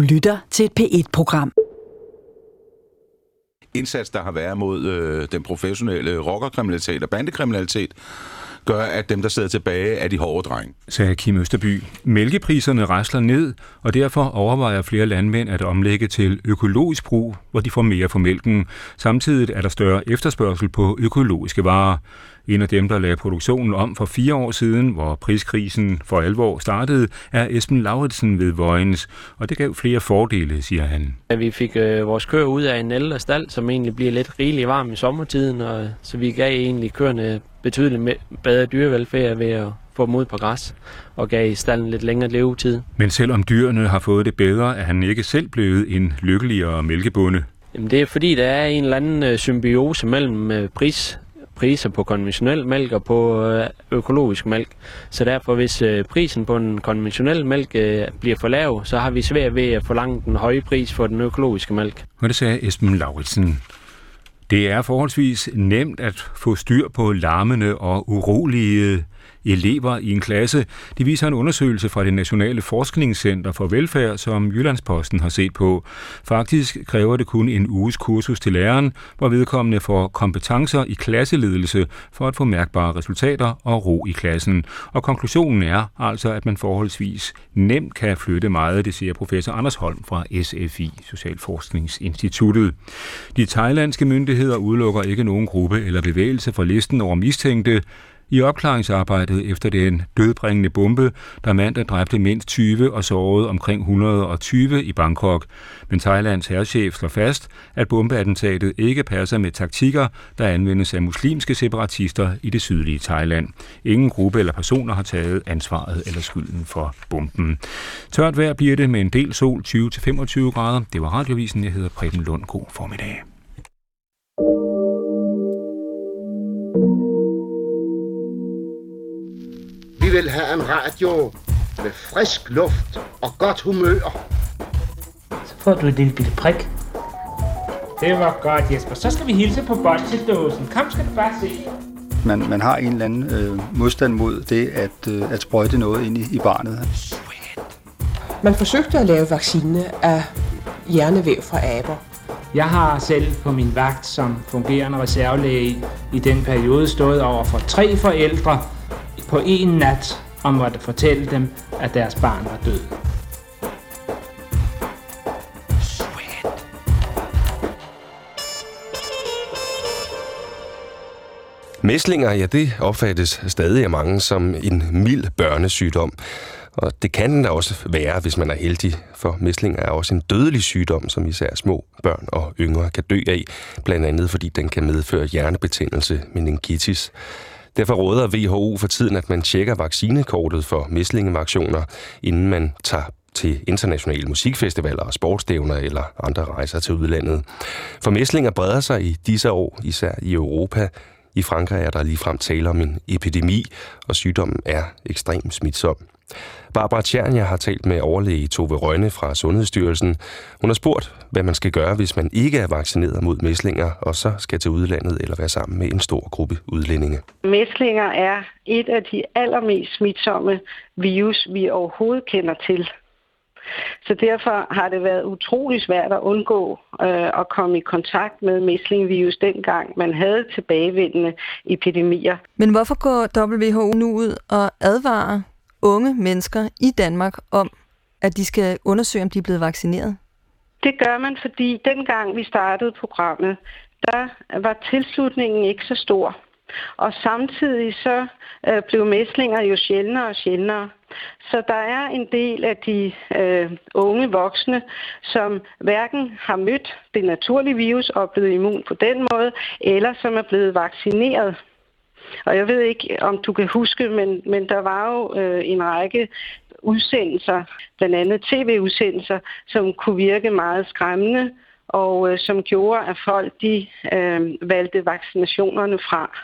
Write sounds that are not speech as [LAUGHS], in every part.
Du lytter til et P1-program. Indsats, der har været mod øh, den professionelle rockerkriminalitet og bandekriminalitet, gør, at dem, der sidder tilbage, er de hårde dreng. Sagde Kim Østerby. Mælkepriserne rasler ned, og derfor overvejer flere landmænd at omlægge til økologisk brug, hvor de får mere for mælken. Samtidig er der større efterspørgsel på økologiske varer. En af dem, der lagde produktionen om for fire år siden, hvor priskrisen for alvor startede, er Esben Lauritsen ved Vojens, og det gav flere fordele, siger han. Vi fik øh, vores køer ud af en ældre stald, som egentlig bliver lidt rigelig varm i sommertiden, og så vi gav egentlig køerne betydeligt bedre dyrevelfærd ved at få dem ud på græs og gav stallen lidt længere levetid. Men selvom dyrene har fået det bedre, er han ikke selv blevet en lykkeligere mælkebonde. Jamen det er fordi, der er en eller anden øh, symbiose mellem øh, pris priser på konventionel mælk og på øh, økologisk mælk. Så derfor, hvis øh, prisen på en konventionel mælk øh, bliver for lav, så har vi svært ved at forlange den høje pris for den økologiske mælk. Og det sagde Esben Lauritsen. Det er forholdsvis nemt at få styr på larmende og urolige elever i en klasse. Det viser en undersøgelse fra det Nationale Forskningscenter for Velfærd, som Jyllandsposten har set på. Faktisk kræver det kun en uges kursus til læreren, hvor vedkommende får kompetencer i klasseledelse for at få mærkbare resultater og ro i klassen. Og konklusionen er altså, at man forholdsvis nemt kan flytte meget, det siger professor Anders Holm fra SFI, Socialforskningsinstituttet. De thailandske myndigheder udelukker ikke nogen gruppe eller bevægelse fra listen over mistænkte, i opklaringsarbejdet efter den dødbringende bombe, der mandag dræbte mindst 20 og sårede omkring 120 i Bangkok. Men Thailands herrchef slår fast, at bombeattentatet ikke passer med taktikker, der anvendes af muslimske separatister i det sydlige Thailand. Ingen gruppe eller personer har taget ansvaret eller skylden for bomben. Tørt vejr bliver det med en del sol 20-25 grader. Det var radiovisen. Jeg hedder Preben Lund. God formiddag. En radio med frisk luft og godt humør. Så får du et lille bitte prik. Det var godt, Jesper. Så skal vi hilse på bolsjedåsen. Kom, skal du bare se. Man, man har en eller anden øh, modstand mod det at, øh, at sprøjte noget ind i, i barnet. Man forsøgte at lave vaccine af hjernevæv fra aber. Jeg har selv på min vagt som fungerende reservelæge i den periode stået over for tre forældre, på en nat og måtte fortælle dem, at deres barn var død. Mæslinger, ja, det opfattes stadig af mange som en mild børnesygdom. Og det kan den da også være, hvis man er heldig, for mæslinger er også en dødelig sygdom, som især små børn og yngre kan dø af, blandt andet fordi den kan medføre hjernebetændelse, meningitis. Derfor råder WHO for tiden, at man tjekker vaccinekortet for mæslingevaktioner, inden man tager til internationale musikfestivaler og sportsstævner eller andre rejser til udlandet. For mæslinger breder sig i disse år, især i Europa. I Frankrig er der ligefrem tale om en epidemi, og sygdommen er ekstremt smitsom. Barbara Tjernia har talt med overlæge Tove Rønne fra Sundhedsstyrelsen. Hun har spurgt, hvad man skal gøre, hvis man ikke er vaccineret mod mæslinger, og så skal til udlandet eller være sammen med en stor gruppe udlændinge. Mæslinger er et af de allermest smitsomme virus, vi overhovedet kender til. Så derfor har det været utrolig svært at undgå øh, at komme i kontakt med mæslingvirus dengang man havde tilbagevendende epidemier. Men hvorfor går WHO nu ud og advarer unge mennesker i Danmark om, at de skal undersøge, om de er blevet vaccineret? Det gør man, fordi dengang vi startede programmet, der var tilslutningen ikke så stor. Og samtidig så øh, blev mæslinger jo sjældnere og sjældnere. Så der er en del af de øh, unge voksne, som hverken har mødt det naturlige virus og er blevet immun på den måde, eller som er blevet vaccineret og jeg ved ikke, om du kan huske, men, men der var jo øh, en række udsendelser, blandt andet tv-udsendelser, som kunne virke meget skræmmende, og øh, som gjorde, at folk de øh, valgte vaccinationerne fra.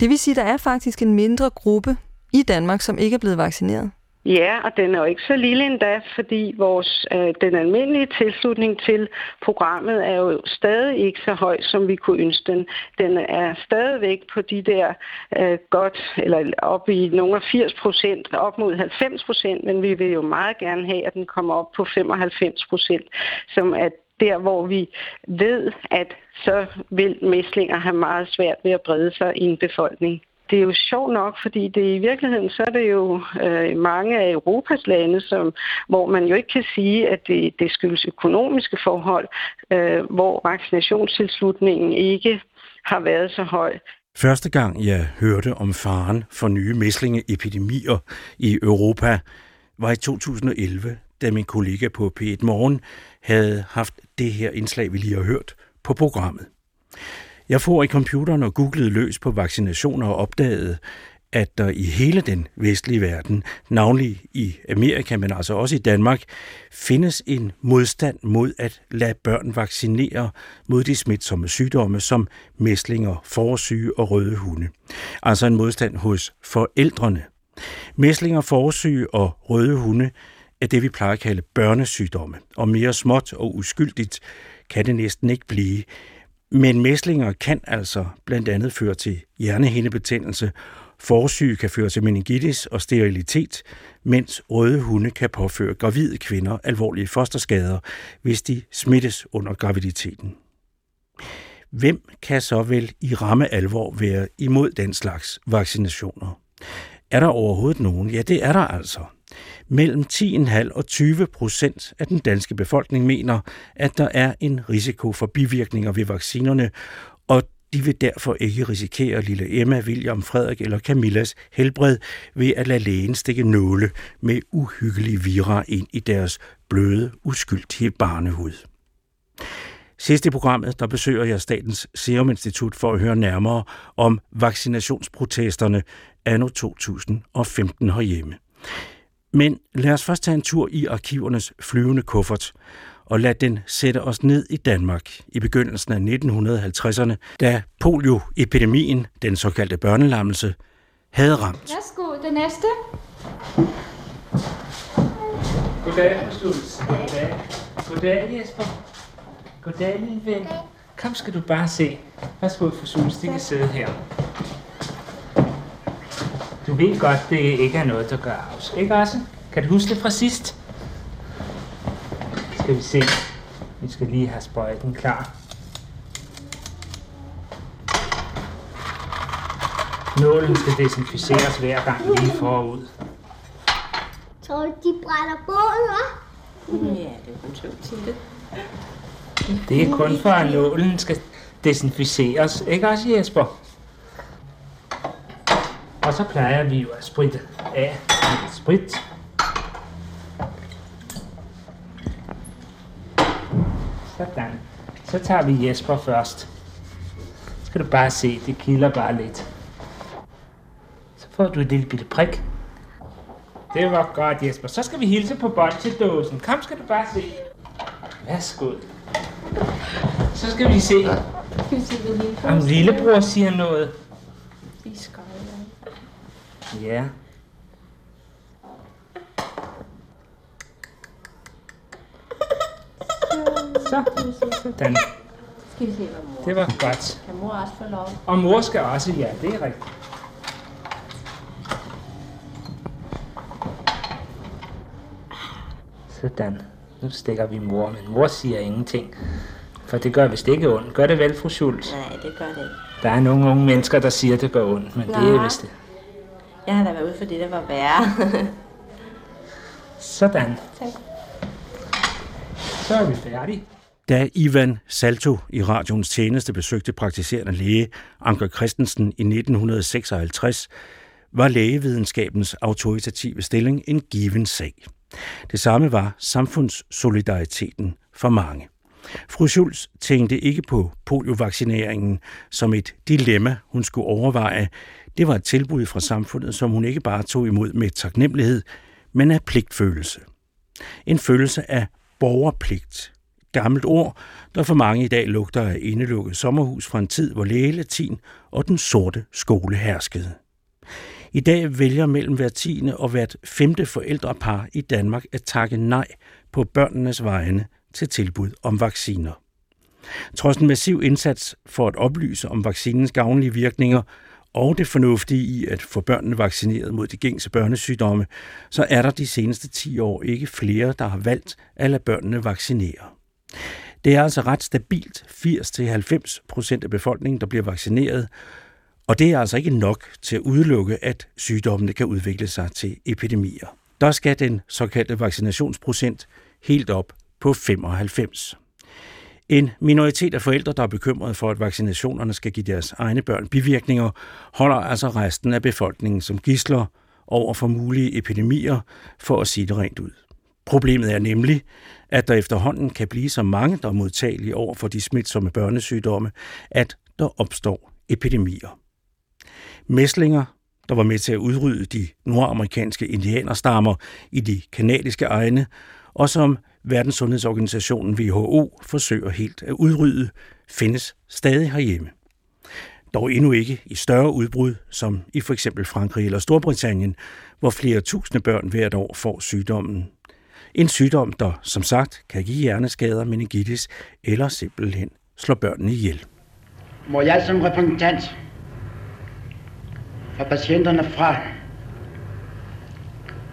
Det vil sige, at der er faktisk en mindre gruppe i Danmark, som ikke er blevet vaccineret? Ja, og den er jo ikke så lille endda, fordi vores, øh, den almindelige tilslutning til programmet er jo stadig ikke så høj, som vi kunne ønske den. Den er stadigvæk på de der øh, godt, eller op i nogle af 80 procent, op mod 90 procent, men vi vil jo meget gerne have, at den kommer op på 95 procent, som er der, hvor vi ved, at så vil mæslinger have meget svært ved at brede sig i en befolkning det er jo sjovt nok, fordi det i virkeligheden, så er det jo øh, mange af Europas lande, som, hvor man jo ikke kan sige, at det, det skyldes økonomiske forhold, øh, hvor vaccinationstilslutningen ikke har været så høj. Første gang jeg hørte om faren for nye mæslingeepidemier i Europa, var i 2011, da min kollega på P1 Morgen havde haft det her indslag, vi lige har hørt, på programmet. Jeg får i computeren og googlede løs på vaccinationer og opdagede, at der i hele den vestlige verden, navnlig i Amerika, men altså også i Danmark, findes en modstand mod at lade børn vaccinere mod de smitsomme sygdomme som mæslinger, forsyge og røde hunde. Altså en modstand hos forældrene. Mæslinger, forsyge og røde hunde er det, vi plejer at kalde børnesygdomme, og mere småt og uskyldigt kan det næsten ikke blive. Men mæslinger kan altså blandt andet føre til hjernehindebetændelse, forsyge kan føre til meningitis og sterilitet, mens røde hunde kan påføre gravide kvinder alvorlige fosterskader, hvis de smittes under graviditeten. Hvem kan så vel i ramme alvor være imod den slags vaccinationer? Er der overhovedet nogen? Ja, det er der altså. Mellem 10,5 og 20 procent af den danske befolkning mener, at der er en risiko for bivirkninger ved vaccinerne, og de vil derfor ikke risikere lille Emma, William, Frederik eller Camillas helbred ved at lade lægen stikke nåle med uhyggelige vira ind i deres bløde, uskyldige barnehud. Sidst i programmet, der besøger jeg Statens Serum Institut for at høre nærmere om vaccinationsprotesterne anno 2015 herhjemme. Men lad os først tage en tur i arkivernes flyvende kuffert og lad den sætte os ned i Danmark i begyndelsen af 1950'erne, da polioepidemien, den såkaldte børnelammelse, havde ramt. Værsgo, det næste. Goddag, Stulz. Goddag. Goddag, Jesper. Goddag, lille ven. Kom, skal du bare se. Værsgo, fru Sulz, de kan sidde her. Du ved godt, det ikke er noget, der gør afs. Ikke også? Kan du huske det fra sidst? Skal vi se. Vi skal lige have sprøjten klar. Nålen skal desinficeres hver gang lige forud. Tror du, de brænder bål, hva'? Ja, det er kun sjovt til det. Det er kun for, at nålen skal desinficeres. Ikke også, Jesper? Og så plejer vi jo at spritte af med sprit. Sådan. Så tager vi Jesper først. Så skal du bare se, det kilder bare lidt. Så får du et lille bitte prik. Det var godt, Jesper. Så skal vi hilse på bolsjedåsen. Kom, skal du bare se. Værsgo. Så skal vi se, om lillebror siger noget. Ja. Så, sådan. Skal vi se, hvad mor Det var godt. Kan mor også få lov? Og mor skal også, ja, det er rigtigt. Sådan. Nu stikker vi mor, men mor siger ingenting. For det gør vist ikke ondt. Gør det vel, fru Schultz? Nej, det gør det ikke. Der er nogle unge mennesker, der siger, at det gør ondt, men det er vist det. Jeg har da været ude for det, der var værre. [LAUGHS] Sådan. tak. Så er vi færdige. Da Ivan Salto i radioens tjeneste besøgte praktiserende læge Anker Christensen i 1956, var lægevidenskabens autoritative stilling en given sag. Det samme var samfundssolidariteten for mange. Fru Schulz tænkte ikke på poliovaccineringen som et dilemma, hun skulle overveje. Det var et tilbud fra samfundet, som hun ikke bare tog imod med taknemmelighed, men af pligtfølelse. En følelse af borgerpligt. Gammelt ord, der for mange i dag lugter af indelukket sommerhus fra en tid, hvor lægelatin og den sorte skole herskede. I dag vælger mellem hver tiende og hvert femte forældrepar i Danmark at takke nej på børnenes vegne til tilbud om vacciner. Trods en massiv indsats for at oplyse om vaccinens gavnlige virkninger og det fornuftige i at få børnene vaccineret mod de gængse børnesygdomme, så er der de seneste 10 år ikke flere, der har valgt at lade børnene vaccinere. Det er altså ret stabilt 80-90 procent af befolkningen, der bliver vaccineret, og det er altså ikke nok til at udelukke, at sygdommene kan udvikle sig til epidemier. Der skal den såkaldte vaccinationsprocent helt op på 95. En minoritet af forældre, der er bekymrede for, at vaccinationerne skal give deres egne børn bivirkninger, holder altså resten af befolkningen som gisler over for mulige epidemier, for at sige det rent ud. Problemet er nemlig, at der efterhånden kan blive så mange, der er modtagelige over for de smitsomme børnesygdomme, at der opstår epidemier. Mæslinger, der var med til at udrydde de nordamerikanske indianerstammer i de kanadiske egne, og som Verdenssundhedsorganisationen WHO forsøger helt at udrydde, findes stadig herhjemme. Dog endnu ikke i større udbrud, som i for eksempel Frankrig eller Storbritannien, hvor flere tusinde børn hvert år får sygdommen. En sygdom, der som sagt kan give hjerneskader, meningitis eller simpelthen slå børnene ihjel. Må jeg som repræsentant for patienterne fra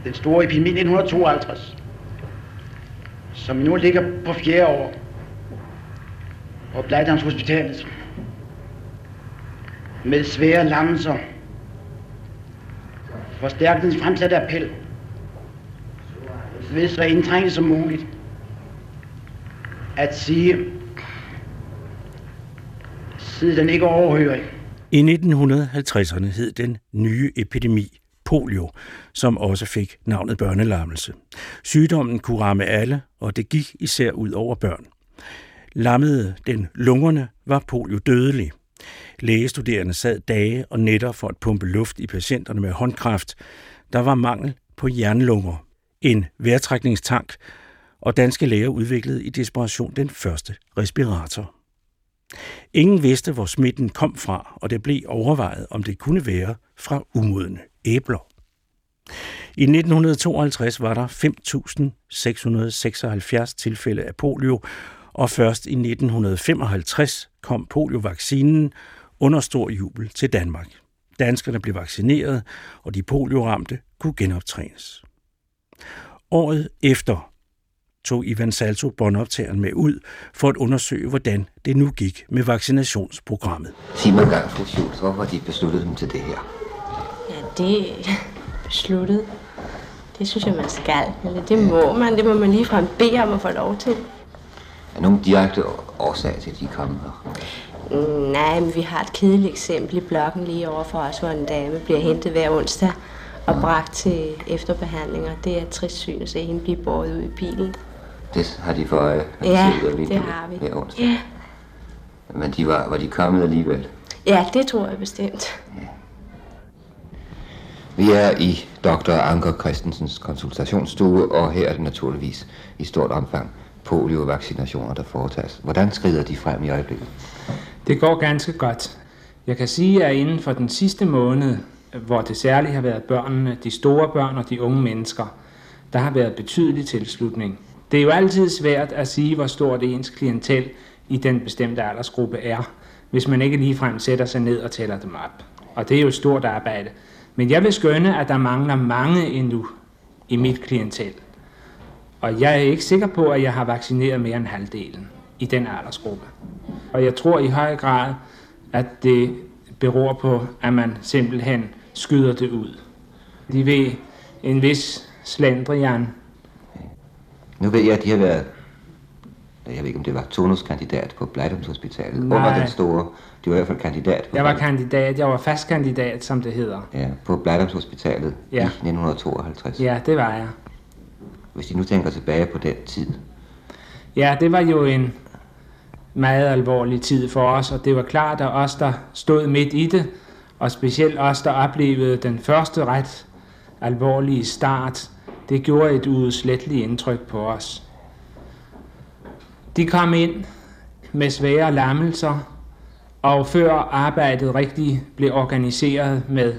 den store epidemi 1952 som nu ligger på fjerde år på Blejdams Hospitalet med svære lammelser. Forstærkningens fremsatte appel ved så indtrængende som muligt at sige, siden den ikke overhører. I 1950'erne hed den nye epidemi polio, som også fik navnet børnelammelse. Sygdommen kunne ramme alle, og det gik især ud over børn. Lammede den lungerne, var polio dødelig. Lægestuderende sad dage og nætter for at pumpe luft i patienterne med håndkraft. Der var mangel på jernlunger, en vejrtrækningstank, og danske læger udviklede i desperation den første respirator. Ingen vidste, hvor smitten kom fra, og det blev overvejet, om det kunne være fra umodne æbler. I 1952 var der 5.676 tilfælde af polio, og først i 1955 kom poliovaccinen under stor jubel til Danmark. Danskerne blev vaccineret, og de polioramte kunne genoptrænes. Året efter tog Ivan Salto båndoptageren med ud for at undersøge, hvordan det nu gik med vaccinationsprogrammet. Sig mig gang, fru Schultz, hvorfor de besluttede dem til det her? Ja, det besluttet. Det synes jeg, man skal. Eller det må man. Det må man ligefrem bede om at få lov til. Er nogen direkte årsag til, at de er kommet her? Mm, nej, men vi har et kedeligt eksempel i blokken lige over for os, hvor en dame bliver hentet hver onsdag og bragt til efterbehandlinger. Det er trist syn at se hende blive båret ud i bilen. Det har de for øje. Ja, det har vi. Hver onsdag. Ja. Men de var, var de kommet alligevel? ja, det tror jeg bestemt. Vi er i dr. Anker Christensens konsultationsstue, og her er det naturligvis i stort omfang poliovaccinationer, der foretages. Hvordan skrider de frem i øjeblikket? Det går ganske godt. Jeg kan sige, at inden for den sidste måned, hvor det særligt har været børnene, de store børn og de unge mennesker, der har været betydelig tilslutning. Det er jo altid svært at sige, hvor stort ens klientel i den bestemte aldersgruppe er, hvis man ikke ligefrem sætter sig ned og tæller dem op. Og det er jo et stort arbejde. Men jeg vil skønne, at der mangler mange endnu i mit klientel. Og jeg er ikke sikker på, at jeg har vaccineret mere end halvdelen i den aldersgruppe. Og jeg tror i høj grad, at det beror på, at man simpelthen skyder det ud. De ved en vis slendrian. Nu ved jeg, at de har været, jeg ved ikke om det var tonuskandidat på Blejdums Hospitalet, Nej. under den store, de var i hvert fald kandidat på, Jeg var kandidat, jeg var fast kandidat, som det hedder. ja, på Blejdums Hospitalet Ja. i 1952. Ja, det var jeg. Hvis de nu tænker tilbage på den tid, Ja, det var jo en meget alvorlig tid for os, og det var klart, at os, der stod midt i det, og specielt os, der oplevede den første ret alvorlige start, det gjorde et udsletteligt indtryk på os. De kom ind med svære lammelser, og før arbejdet rigtig blev organiseret med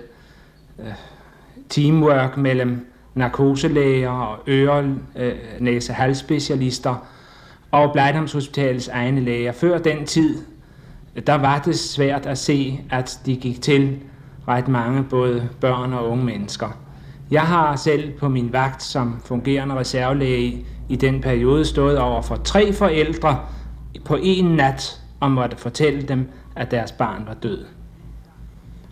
øh, teamwork mellem narkoselæger og øre, øh, næse halsspecialister og Blejdomshospitalets egne læger. Før den tid, der var det svært at se, at de gik til ret mange både børn og unge mennesker. Jeg har selv på min vagt som fungerende reservelæge i den periode stået over for tre forældre på en nat og måtte fortælle dem, at deres barn var død.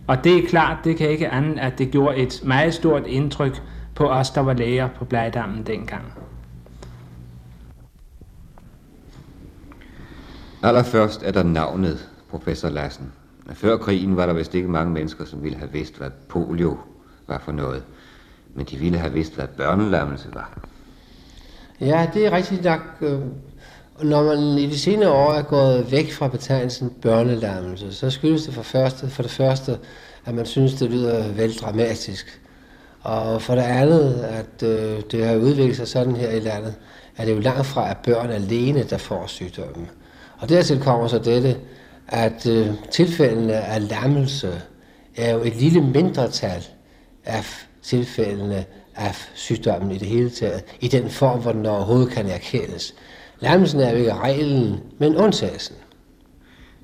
Og det er klart, det kan ikke andet, at det gjorde et meget stort indtryk på os, der var læger på Blejdammen dengang. Allerførst er der navnet, professor Lassen. Før krigen var der vist ikke mange mennesker, som ville have vidst, hvad polio var for noget. Men de ville have vidst, hvad børnelammelse var. Ja, det er rigtigt nok. Når man i de senere år er gået væk fra betegnelsen børnelammelse, så skyldes det for, første, for det første, at man synes, det lyder vel dramatisk. Og for det andet, at øh, det har udviklet sig sådan her i landet, at det er jo langt fra at børn alene, der får sygdommen. Og dertil kommer så dette, at øh, tilfældene af lammelse er jo et lille mindretal af tilfældene af sygdommen i det hele taget, i den form, hvor den overhovedet kan erkendes. Lammelsen er jo ikke reglen, men undtagelsen.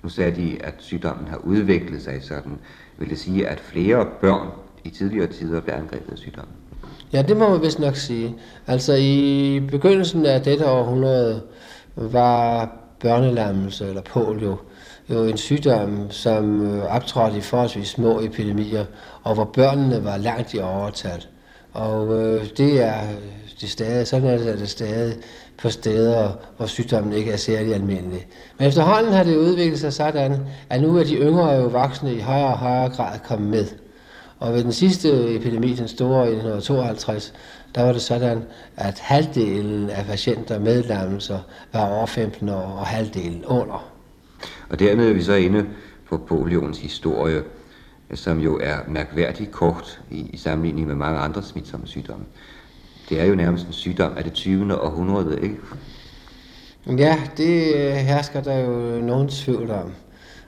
Nu sagde de, at sygdommen har udviklet sig sådan. Vil det sige, at flere børn i tidligere tider blev angrebet af sygdommen? Ja, det må man vist nok sige. Altså i begyndelsen af dette århundrede var børnelammelse eller polio jo en sygdom, som øh, optrådte i forholdsvis små epidemier, og hvor børnene var langt i overtal. Og øh, det er det stadig, sådan er det, det stadig på steder, hvor sygdommen ikke er særlig almindelig. Men efterhånden har det udviklet sig sådan, at nu er de yngre jo voksne i højere og højere grad kommet med. Og ved den sidste epidemi, den store i 1952, der var det sådan, at halvdelen af patienter med lammelser var over 15 år, og halvdelen under. Og dermed er vi så inde på polioens historie, som jo er mærkværdigt kort i, i sammenligning med mange andre smitsomme sygdomme. Det er jo nærmest en sygdom af det 20. århundrede, ikke? Ja, det øh, hersker der jo nogen tvivl om.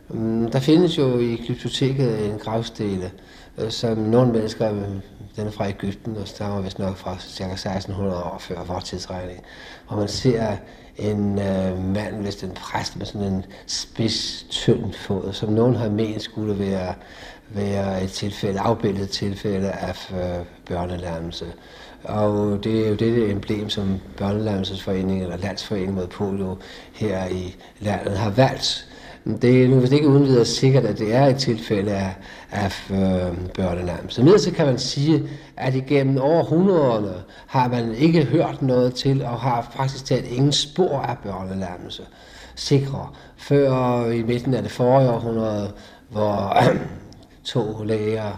Mm, der findes jo i glyptoteket en gravstele, øh, som nogle mennesker, øh, den er fra Ægypten og stammer vist nok fra ca. 1600 år før vores tidsregning, hvor man ser en øh, mand, hvis en præst med sådan en spids, tynd fod, som nogen har ment skulle være, være et tilfælde, afbildet tilfælde af øh, børnelærmelse. Og det er jo det emblem, som Børnelammelsesforeningen eller Landsforeningen mod polio her i landet har valgt. Det er nu vist ikke uden videre sikkert, at det er et tilfælde af, af øh, børnelammelse. Men så kan man sige, at igennem århundrederne har man ikke hørt noget til, og har faktisk talt ingen spor af børnelammelse sikre, før i midten af det forrige århundrede, hvor [CLEARS THROAT] to læger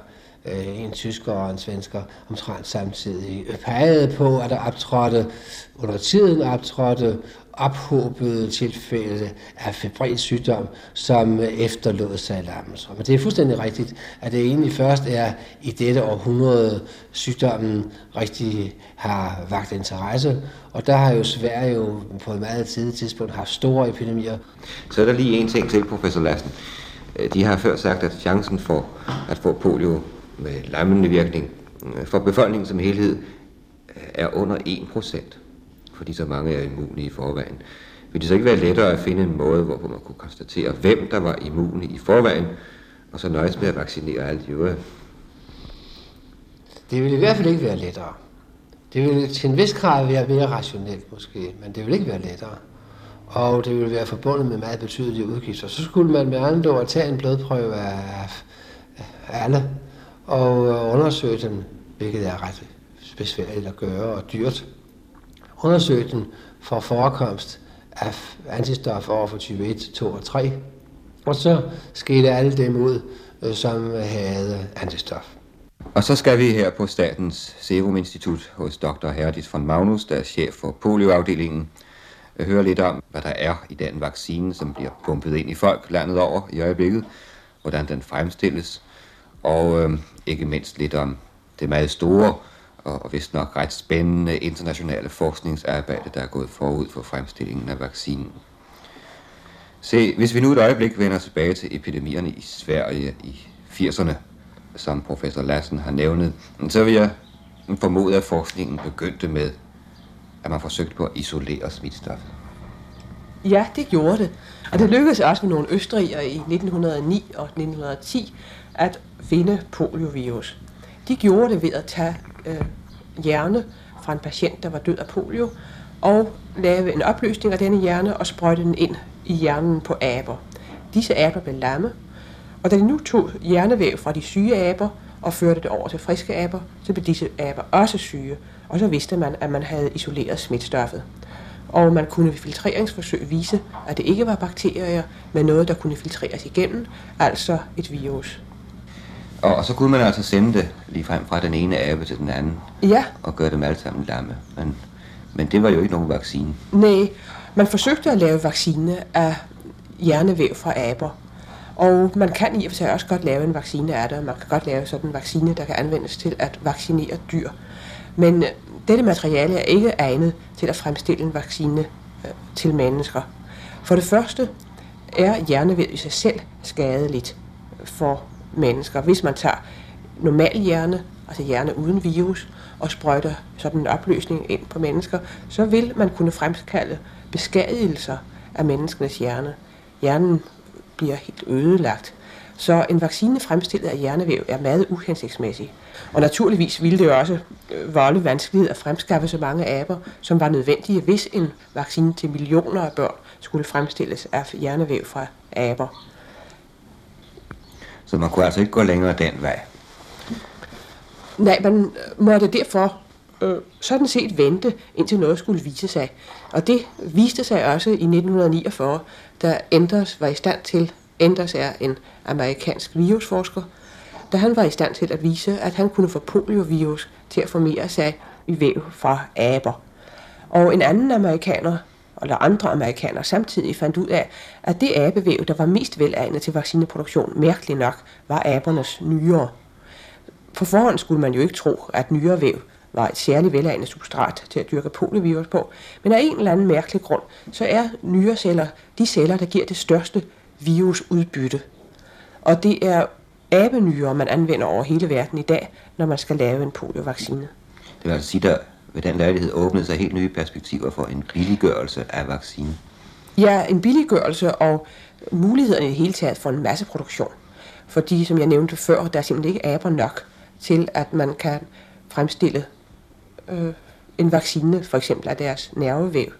Øh, en tysker og en svensker omtrent samtidig pegede på, at der optrådte, under tiden optrådte ophobede tilfælde af febril sygdom, som efterlod sig lammelser. Men det er fuldstændig rigtigt, at det egentlig først er i dette århundrede, sygdommen rigtig har vagt interesse, og der har jo Sverige jo på et meget tidligt tidspunkt haft store epidemier. Så er der lige en ting til, professor Lassen. Øh, de har før sagt, at chancen for at få polio med lammende virkning øh, for befolkningen som helhed øh, er under 1%, fordi så mange er immune i forvejen. Vil det så ikke være lettere at finde en måde, hvor man kunne konstatere, hvem der var immune i forvejen, og så nøjes med at vaccinere alle de øvrige? Det ville i hvert fald ikke være lettere. Det ville til en vis grad være mere rationelt måske, men det ville ikke være lettere. Og det ville være forbundet med meget betydelige udgifter. Så skulle man med andre ord tage en blodprøve af alle og øh, undersøge den, hvilket er ret besværligt at gøre og dyrt. Undersøge den for forekomst af antistoffer over for type 1, 2 og 3. Og så skete alle dem ud, øh, som havde antistof. Og så skal vi her på Statens Serum Institut hos dr. Herdis von Magnus, der er chef for polioafdelingen, øh, høre lidt om, hvad der er i den vaccine, som bliver pumpet ind i folk landet over i øjeblikket, hvordan den fremstilles, og øh, ikke mindst lidt om det meget store og vist nok ret spændende internationale forskningsarbejde, der er gået forud for fremstillingen af vaccinen. Se, hvis vi nu et øjeblik vender tilbage til epidemierne i Sverige i 80'erne, som professor Lassen har nævnet, så vil jeg formode, at forskningen begyndte med, at man forsøgte på at isolere smitstoffet. Ja, det gjorde det. Og det lykkedes også med nogle østrigere i 1909 og 1910 at finde poliovirus. De gjorde det ved at tage øh, hjerne fra en patient, der var død af polio, og lave en opløsning af denne hjerne og sprøjte den ind i hjernen på aber. Disse aber blev lamme, og da de nu tog hjernevæv fra de syge aber og førte det over til friske aber, så blev disse aber også syge, og så vidste man, at man havde isoleret smitstoffet. Og man kunne ved filtreringsforsøg vise, at det ikke var bakterier, men noget, der kunne filtreres igennem, altså et virus. Og, og så kunne man altså sende det lige frem fra den ene abe til den anden. Ja. Og gøre dem alle sammen lamme. Men, men det var jo ikke nogen vaccine. Nej, man forsøgte at lave vaccine af hjernevæv fra aber. Og man kan i og for sig også godt lave en vaccine af det. Man kan godt lave sådan en vaccine, der kan anvendes til at vaccinere dyr. Men øh, dette materiale er ikke egnet til at fremstille en vaccine øh, til mennesker. For det første er hjernevæv i sig selv skadeligt for mennesker. Hvis man tager normal hjerne, altså hjerne uden virus, og sprøjter sådan en opløsning ind på mennesker, så vil man kunne fremkalde beskadigelser af menneskenes hjerne. Hjernen bliver helt ødelagt. Så en vaccine fremstillet af hjernevæv er meget uhensigtsmæssig. Og naturligvis ville det jo også øh, volde vanskelighed at fremskaffe så mange aber, som var nødvendige, hvis en vaccine til millioner af børn skulle fremstilles af hjernevæv fra aber. Så man kunne altså ikke gå længere den vej. Nej, man øh, måtte derfor øh, sådan set vente, indtil noget skulle vise sig. Og det viste sig også i 1949, da Enders var i stand til, Enders er en amerikansk virusforsker, da han var i stand til at vise, at han kunne få poliovirus til at formere sig i væv fra aber. Og en anden amerikaner, eller andre amerikanere samtidig fandt ud af, at det abevæv, der var mest velegnet til vaccineproduktion, mærkeligt nok, var abernes nyere. For forhånd skulle man jo ikke tro, at nyere væv var et særligt velegnet substrat til at dyrke poliovirus på, men af en eller anden mærkelig grund, så er nyreceller de celler, der giver det største virusudbytte. Og det er abenyre, man anvender over hele verden i dag, når man skal lave en poliovaccine. Det vil altså sige, der ved den lejlighed åbnede sig helt nye perspektiver for en billiggørelse af vaccinen. Ja, en billiggørelse og mulighederne i hele taget for en masse produktion. Fordi, som jeg nævnte før, der er simpelthen ikke aber nok til, at man kan fremstille øh, en vaccine, for eksempel af deres nervevæv.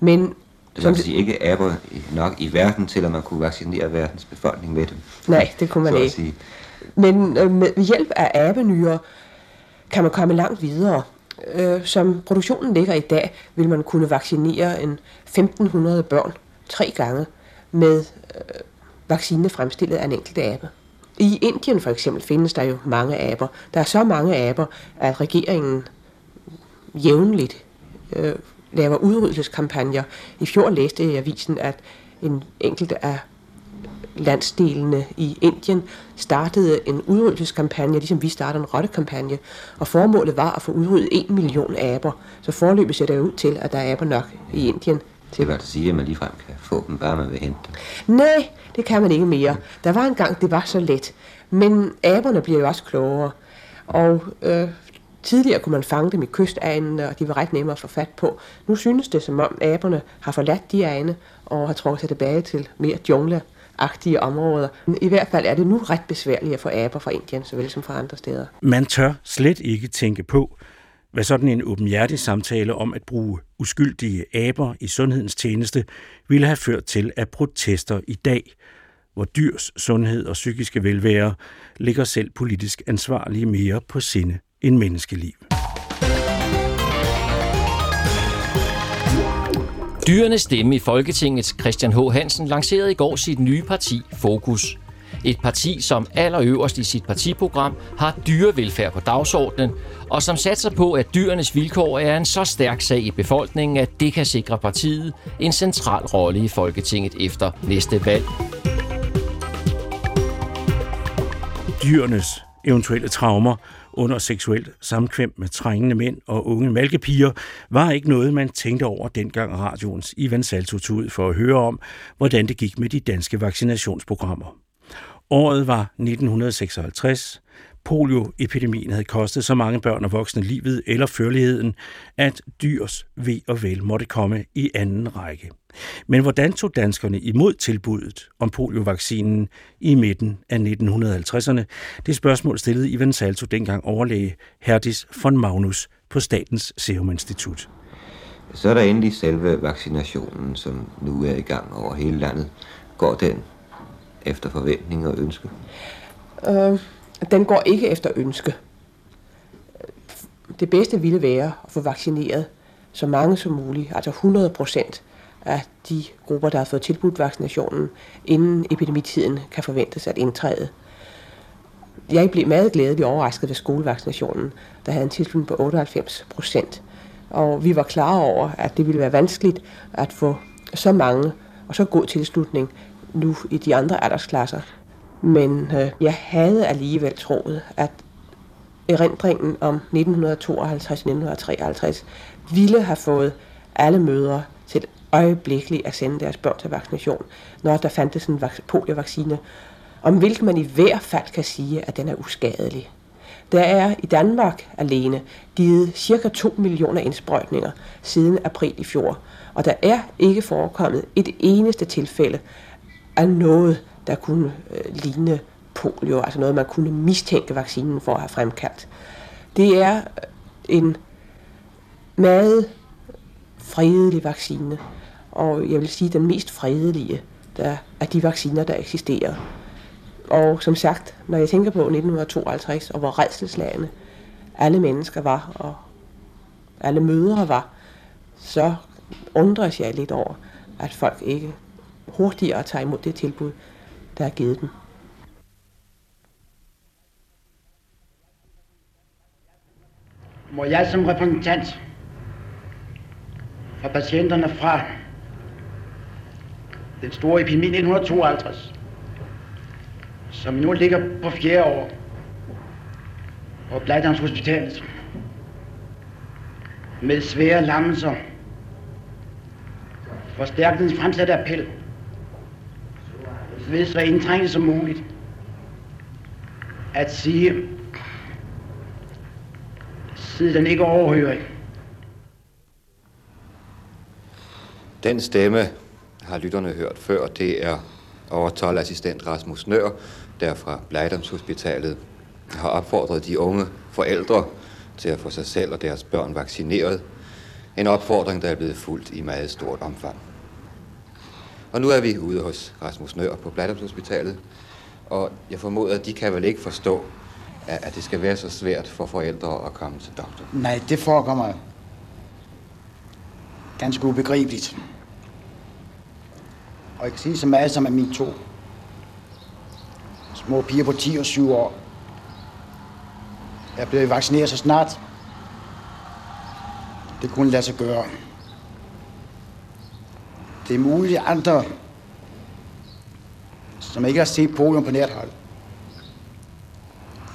Men det vil altså sige ikke aber nok i verden til, at man kunne vaccinere verdens befolkning med dem. Nej, det kunne man ikke. Sige. Men øh, med hjælp af abenyre kan man komme langt videre. Øh, som produktionen ligger i dag, vil man kunne vaccinere en 1500 børn tre gange med øh, vaccine fremstillet af en enkelt abe. I Indien for eksempel findes der jo mange aber. Der er så mange aber, at regeringen jævnligt øh, laver udryddelseskampagner. I fjor læste jeg i avisen, at en enkelt af landsdelene i Indien startede en udryddelseskampagne, ligesom vi startede en rottekampagne, og formålet var at få udryddet en million aber. Så forløbet ser det ud til, at der er aber nok i Indien. Det vil altså sige, at man ligefrem kan få dem, bare man vil hente dem. Nej, det kan man ikke mere. Der var en gang, det var så let. Men aberne bliver jo også klogere. Og øh, tidligere kunne man fange dem i kystegnene, og de var ret nemme at få fat på. Nu synes det, som om aberne har forladt de egne, og har trukket sig tilbage til mere jungle agtige områder. I hvert fald er det nu ret besværligt at få aber fra Indien, såvel som fra andre steder. Man tør slet ikke tænke på, hvad sådan en åbenhjertig samtale om at bruge uskyldige aber i sundhedens tjeneste ville have ført til af protester i dag, hvor dyrs sundhed og psykiske velvære ligger selv politisk ansvarlige mere på sinde end menneskeliv. Dyrenes stemme i Folketingets Christian H. Hansen lancerede i går sit nye parti Fokus. Et parti, som allerøverst i sit partiprogram har dyrevelfærd på dagsordenen, og som satser på, at dyrenes vilkår er en så stærk sag i befolkningen, at det kan sikre partiet en central rolle i Folketinget efter næste valg. Dyrenes eventuelle traumer under seksuelt samkvem med trængende mænd og unge malkepiger, var ikke noget, man tænkte over dengang radioens Ivan Salto tog ud for at høre om, hvordan det gik med de danske vaccinationsprogrammer. Året var 1956. Polioepidemien havde kostet så mange børn og voksne livet eller førligheden, at dyrs ved og vel måtte komme i anden række. Men hvordan tog danskerne imod tilbuddet om poliovaccinen i midten af 1950'erne? Det spørgsmål stillede Ivan Salto dengang overlæge Herdis von Magnus på Statens Serum Institut. Så er der endelig selve vaccinationen, som nu er i gang over hele landet. Går den efter forventning og ønske? Øh, den går ikke efter ønske. Det bedste ville være at få vaccineret så mange som muligt, altså 100 procent af de grupper, der har fået tilbudt vaccinationen, inden epidemitiden kan forventes at indtræde. Jeg blev meget glædelig overrasket ved skolevaccinationen, der havde en tilslutning på 98 procent. Og vi var klar over, at det ville være vanskeligt at få så mange og så god tilslutning nu i de andre aldersklasser. Men øh, jeg havde alligevel troet, at erindringen om 1952-1953 ville have fået alle mødre til øjeblikkeligt at sende deres børn til vaccination, når der fandtes en poliovaccine, om hvilken man i hvert fald kan sige, at den er uskadelig. Der er i Danmark alene givet cirka 2 millioner indsprøjtninger siden april i fjor, og der er ikke forekommet et eneste tilfælde af noget, der kunne øh, ligne polio, altså noget, man kunne mistænke vaccinen for at have fremkaldt. Det er øh, en meget fredelig vaccine, og jeg vil sige den mest fredelige der, af de vacciner, der eksisterer. Og som sagt, når jeg tænker på 1952, og hvor redselslagende alle mennesker var, og alle mødre var, så undres jeg lidt over, at folk ikke hurtigere tager imod det tilbud, der er givet dem. Må jeg som repræsentant for patienterne fra den store epidemi 1952, som nu ligger på fjerde år på Blejdams Hospitalet med svære lammelser, forstærkningens fremsatte appel ved så indtrængende som muligt at sige, siden den ikke overhører. Den stemme har lytterne hørt før. Det er overtolassistent assistent Rasmus Nør, der fra Blejdomshospitalet har opfordret de unge forældre til at få sig selv og deres børn vaccineret. En opfordring, der er blevet fuldt i meget stort omfang. Og nu er vi ude hos Rasmus Nør på Hospitalet, og jeg formoder, at de kan vel ikke forstå, at det skal være så svært for forældre at komme til doktor. Nej, det forekommer ganske ubegribeligt. Og jeg kan sige så meget som, at mine to små piger på 10 og 7 år er blevet vaccineret så snart det kunne lade sig gøre. Det er muligt, at andre, som ikke har set polio på nært hold,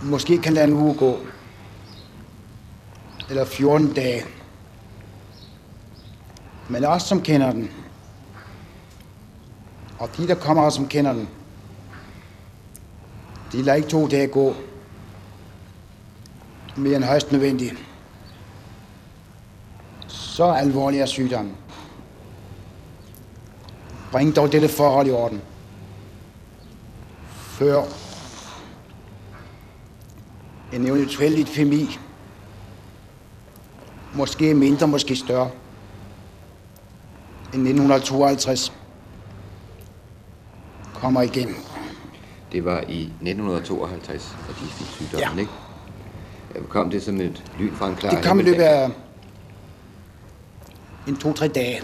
måske kan lade en uge gå. Eller 14 dage. Men os, som kender den, og de, der kommer og som kender den, de lader ikke to dage gå mere end højst nødvendigt. Så alvorlig er sygdommen. Bring dog dette forhold i orden. Før en eventuel epidemi, måske mindre, måske større, end 1952, kommer igen. Det var i 1952, at de fik sygdommen, ja. ikke? Kom det som et lyn fra en klar Det kom i løbet af en to-tre dage.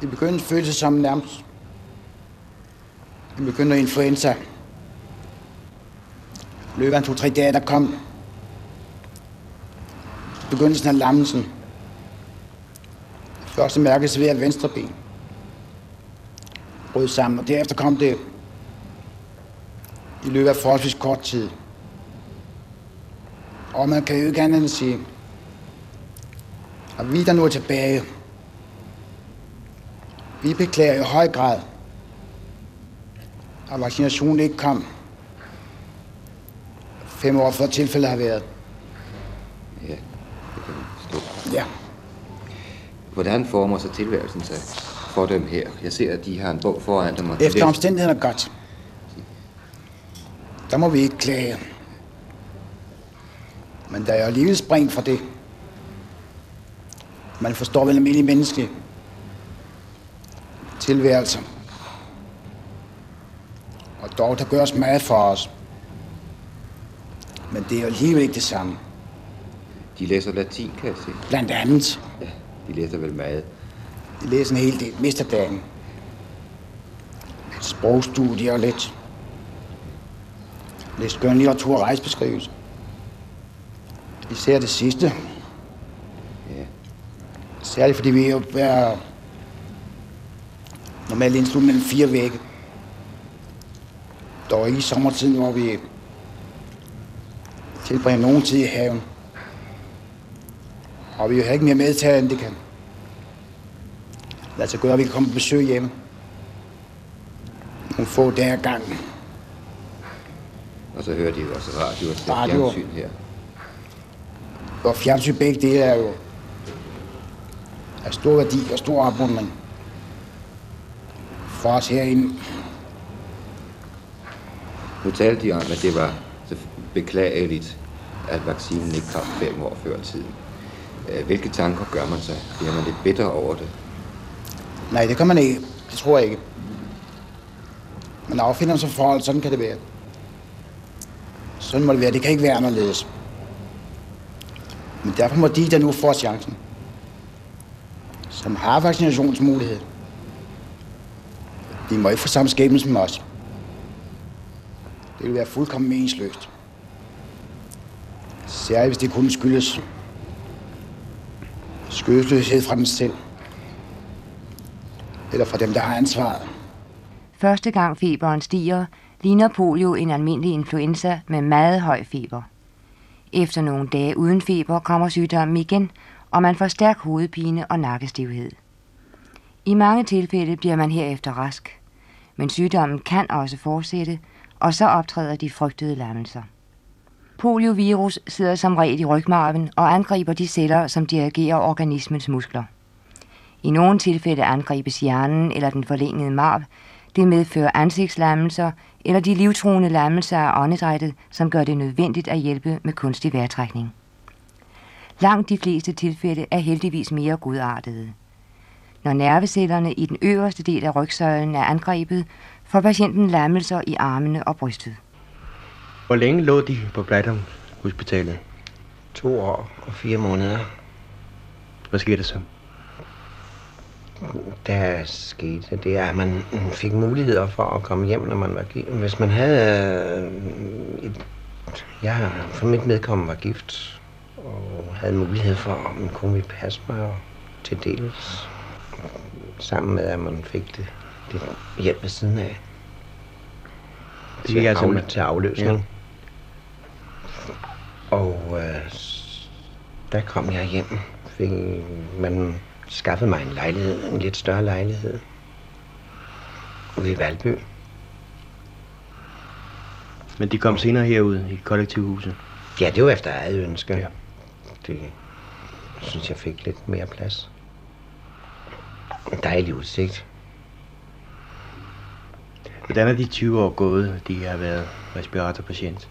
Det begyndte føles som nærmest en begyndte influenza. I løbet af to-tre dage, der kom begyndelsen af lammelsen. Første mærkes ved at venstre ben brød sammen, og derefter kom det i løbet af forholdsvis kort tid. Og man kan jo ikke andet end sige, at vi der nu er tilbage, vi beklager i høj grad, og vaccinationen ikke kom fem år før tilfældet har været. Ja, det kan forstå. Ja. Hvordan former sig tilværelsen sig for dem her? Jeg ser, at de har en bog foran dem. og Efter omstændighederne godt. Der må vi ikke klage. Men der er alligevel spring fra det. Man forstår vel almindelig menneske tilværelse. Og dog, der gøres meget for os. Men det er jo alligevel ikke det samme. De læser latin, kan jeg se. Blandt andet. Ja, de læser vel meget. De læser en hel del. Mister dagen. Sprogstudier og lidt. Lidt skøn litteratur og rejsebeskrivelse. Især det sidste. Ja. Særligt fordi vi jo er normalt indslut mellem fire vægge. Dog ikke i sommertiden, hvor vi tilbringer nogen tid i haven. Og vi har ikke mere medtaget, end det kan. Lad os gøre, at vi kan komme på besøg hjemme. Nogle få dage ad gangen. Og så hører de jo også radio og ser Radio. fjernsyn her. Og fjernsyn begge dele er jo af stor værdi og stor opmuntring for os herinde. Nu talte de om, at det var så beklageligt, at vaccinen ikke kom fem år før tiden. Øh, Hvilke tanker gør man sig? Bliver man lidt bitter over det? Nej, det kan man ikke. Det tror jeg ikke. Man affinder sig forhold, sådan kan det være. Sådan må det være. Det kan ikke være anderledes. Men derfor må de, der nu får chancen, som har vaccinationsmulighed, de må ikke få samme skæbne som os. Det vil være fuldkommen meningsløst. Særligt hvis det kun skyldes skyldesløshed fra dem selv. Eller fra dem, der har ansvaret. Første gang feberen stiger, ligner polio en almindelig influenza med meget høj feber. Efter nogle dage uden feber kommer sygdommen igen, og man får stærk hovedpine og nakkestivhed. I mange tilfælde bliver man herefter rask, men sygdommen kan også fortsætte, og så optræder de frygtede lammelser. Poliovirus sidder som regel i rygmarven og angriber de celler, som dirigerer organismens muskler. I nogle tilfælde angribes hjernen eller den forlængede marv. Det medfører ansigtslammelser eller de livstruende lammelser af åndedrættet, som gør det nødvendigt at hjælpe med kunstig vejrtrækning. Langt de fleste tilfælde er heldigvis mere godartede. Når nervecellerne i den øverste del af rygsøjlen er angrebet, får patienten lammelser i armene og brystet. Hvor længe lå de på Bladum Hospitalet? To år og fire måneder. Hvad skete der så? Der skete det, at man fik muligheder for at komme hjem, når man var gift. Hvis man havde... øh, Et, jeg for mit medkommende var gift, og havde mulighed for, at man kunne vi passe mig og til dels, sammen med, at man fik det, det hjælp ved siden af. Det gik altså med- til afløsning. Og øh, der kom jeg hjem. Fik, man skaffede mig en lejlighed, en lidt større lejlighed. Ude i Valby. Men de kom senere herud i kollektivhuset? Ja, det var efter eget ønske. Ja. Det synes jeg fik lidt mere plads. En dejlig udsigt. Hvordan er de 20 år gået, de har været respiratorpatient?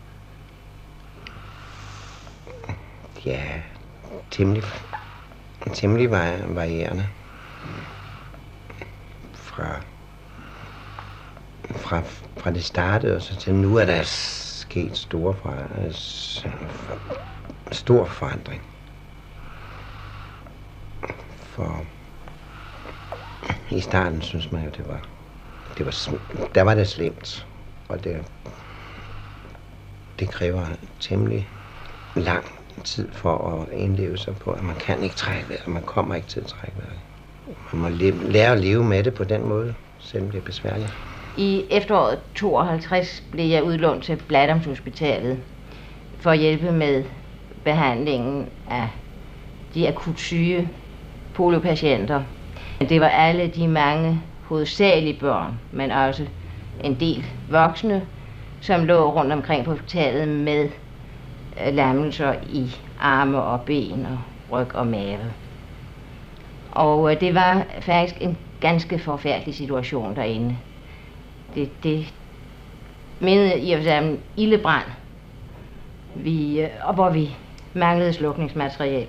Ja, temmelig, temmelig vari- varierende. Fra, fra, fra det startede og så til nu er der sket store fra, stor forandring. For i starten synes man jo, det var, det var, der var det slemt, og det, det kræver temmelig lang tid for at indleve sig på, at man kan ikke trække vejret, man kommer ikke til at trække vejret. Man må le- lære at leve med det på den måde, selvom det er besværligt. I efteråret 52 blev jeg udlånt til Bladamshospitalet for at hjælpe med behandlingen af de akut syge poliopatienter. Det var alle de mange hovedsagelige børn, men også en del voksne, som lå rundt omkring på hospitalet med øh, lammelser i arme og ben og ryg og mave. Og øh, det var faktisk en ganske forfærdelig situation derinde. Det, det mindede i og for om en ildebrand, vi, øh, og hvor vi manglede slukningsmateriale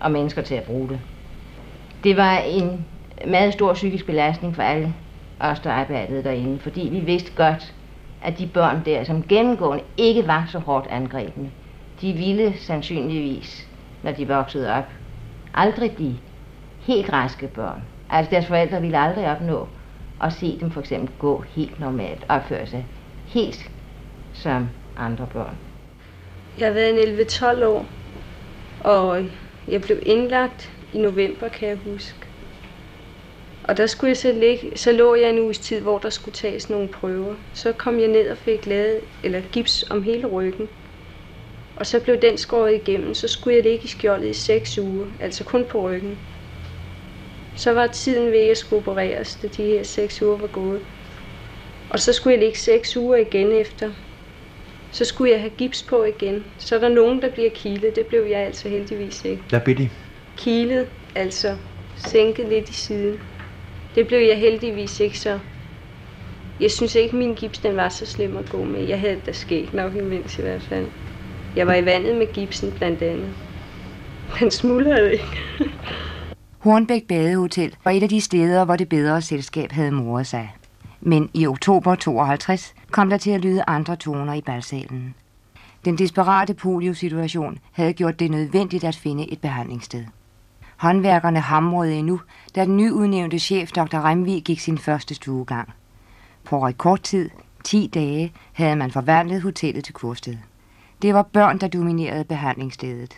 og mennesker til at bruge det. Det var en meget stor psykisk belastning for alle os, der arbejdede derinde, fordi vi vidste godt, at de børn der, som gennemgående ikke var så hårdt angrebne, de ville sandsynligvis, når de voksede op, aldrig blive helt raske børn. Altså deres forældre ville aldrig opnå at se dem for eksempel gå helt normalt, opføre sig helt som andre børn. Jeg har været en 11-12 år, og jeg blev indlagt i november, kan jeg huske. Og der skulle jeg så ligge, så lå jeg en uges tid, hvor der skulle tages nogle prøver. Så kom jeg ned og fik lavet, eller gips om hele ryggen. Og så blev den skåret igennem, så skulle jeg ligge i skjoldet i 6 uger, altså kun på ryggen. Så var tiden ved, at jeg skulle opereres, da de her 6 uger var gået. Og så skulle jeg ligge 6 uger igen efter. Så skulle jeg have gips på igen. Så er der nogen, der bliver kilet. Det blev jeg altså heldigvis ikke. Der blev de? Kilet, altså sænket lidt i siden. Det blev jeg heldigvis ikke så. Jeg synes ikke, min gips den var så slem at gå med. Jeg havde da sket nok imens i hvert fald. Jeg var i vandet med gipsen blandt andet. Den smuldrede ikke. [LAUGHS] Hornbæk Badehotel var et af de steder, hvor det bedre selskab havde moret sig. Men i oktober 52 kom der til at lyde andre toner i balsalen. Den desperate poliosituation havde gjort det nødvendigt at finde et behandlingssted. Håndværkerne hamrede endnu, da den nyudnævnte chef Dr. Remvig gik sin første stuegang. På rekordtid, 10 dage, havde man forvandlet hotellet til kursted. Det var børn, der dominerede behandlingsstedet.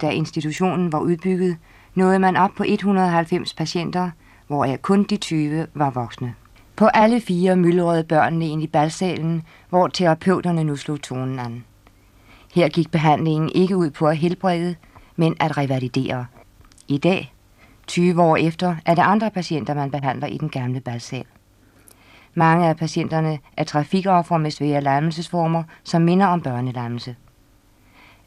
Da institutionen var udbygget, nåede man op på 190 patienter, hvoraf kun de 20 var voksne. På alle fire myldrede børnene ind i balsalen, hvor terapeuterne nu slog tonen an. Her gik behandlingen ikke ud på at helbrede, men at revalidere. I dag, 20 år efter, er det andre patienter, man behandler i den gamle balsal. Mange af patienterne er trafikoffer med svære lammelsesformer, som minder om børnelammelse.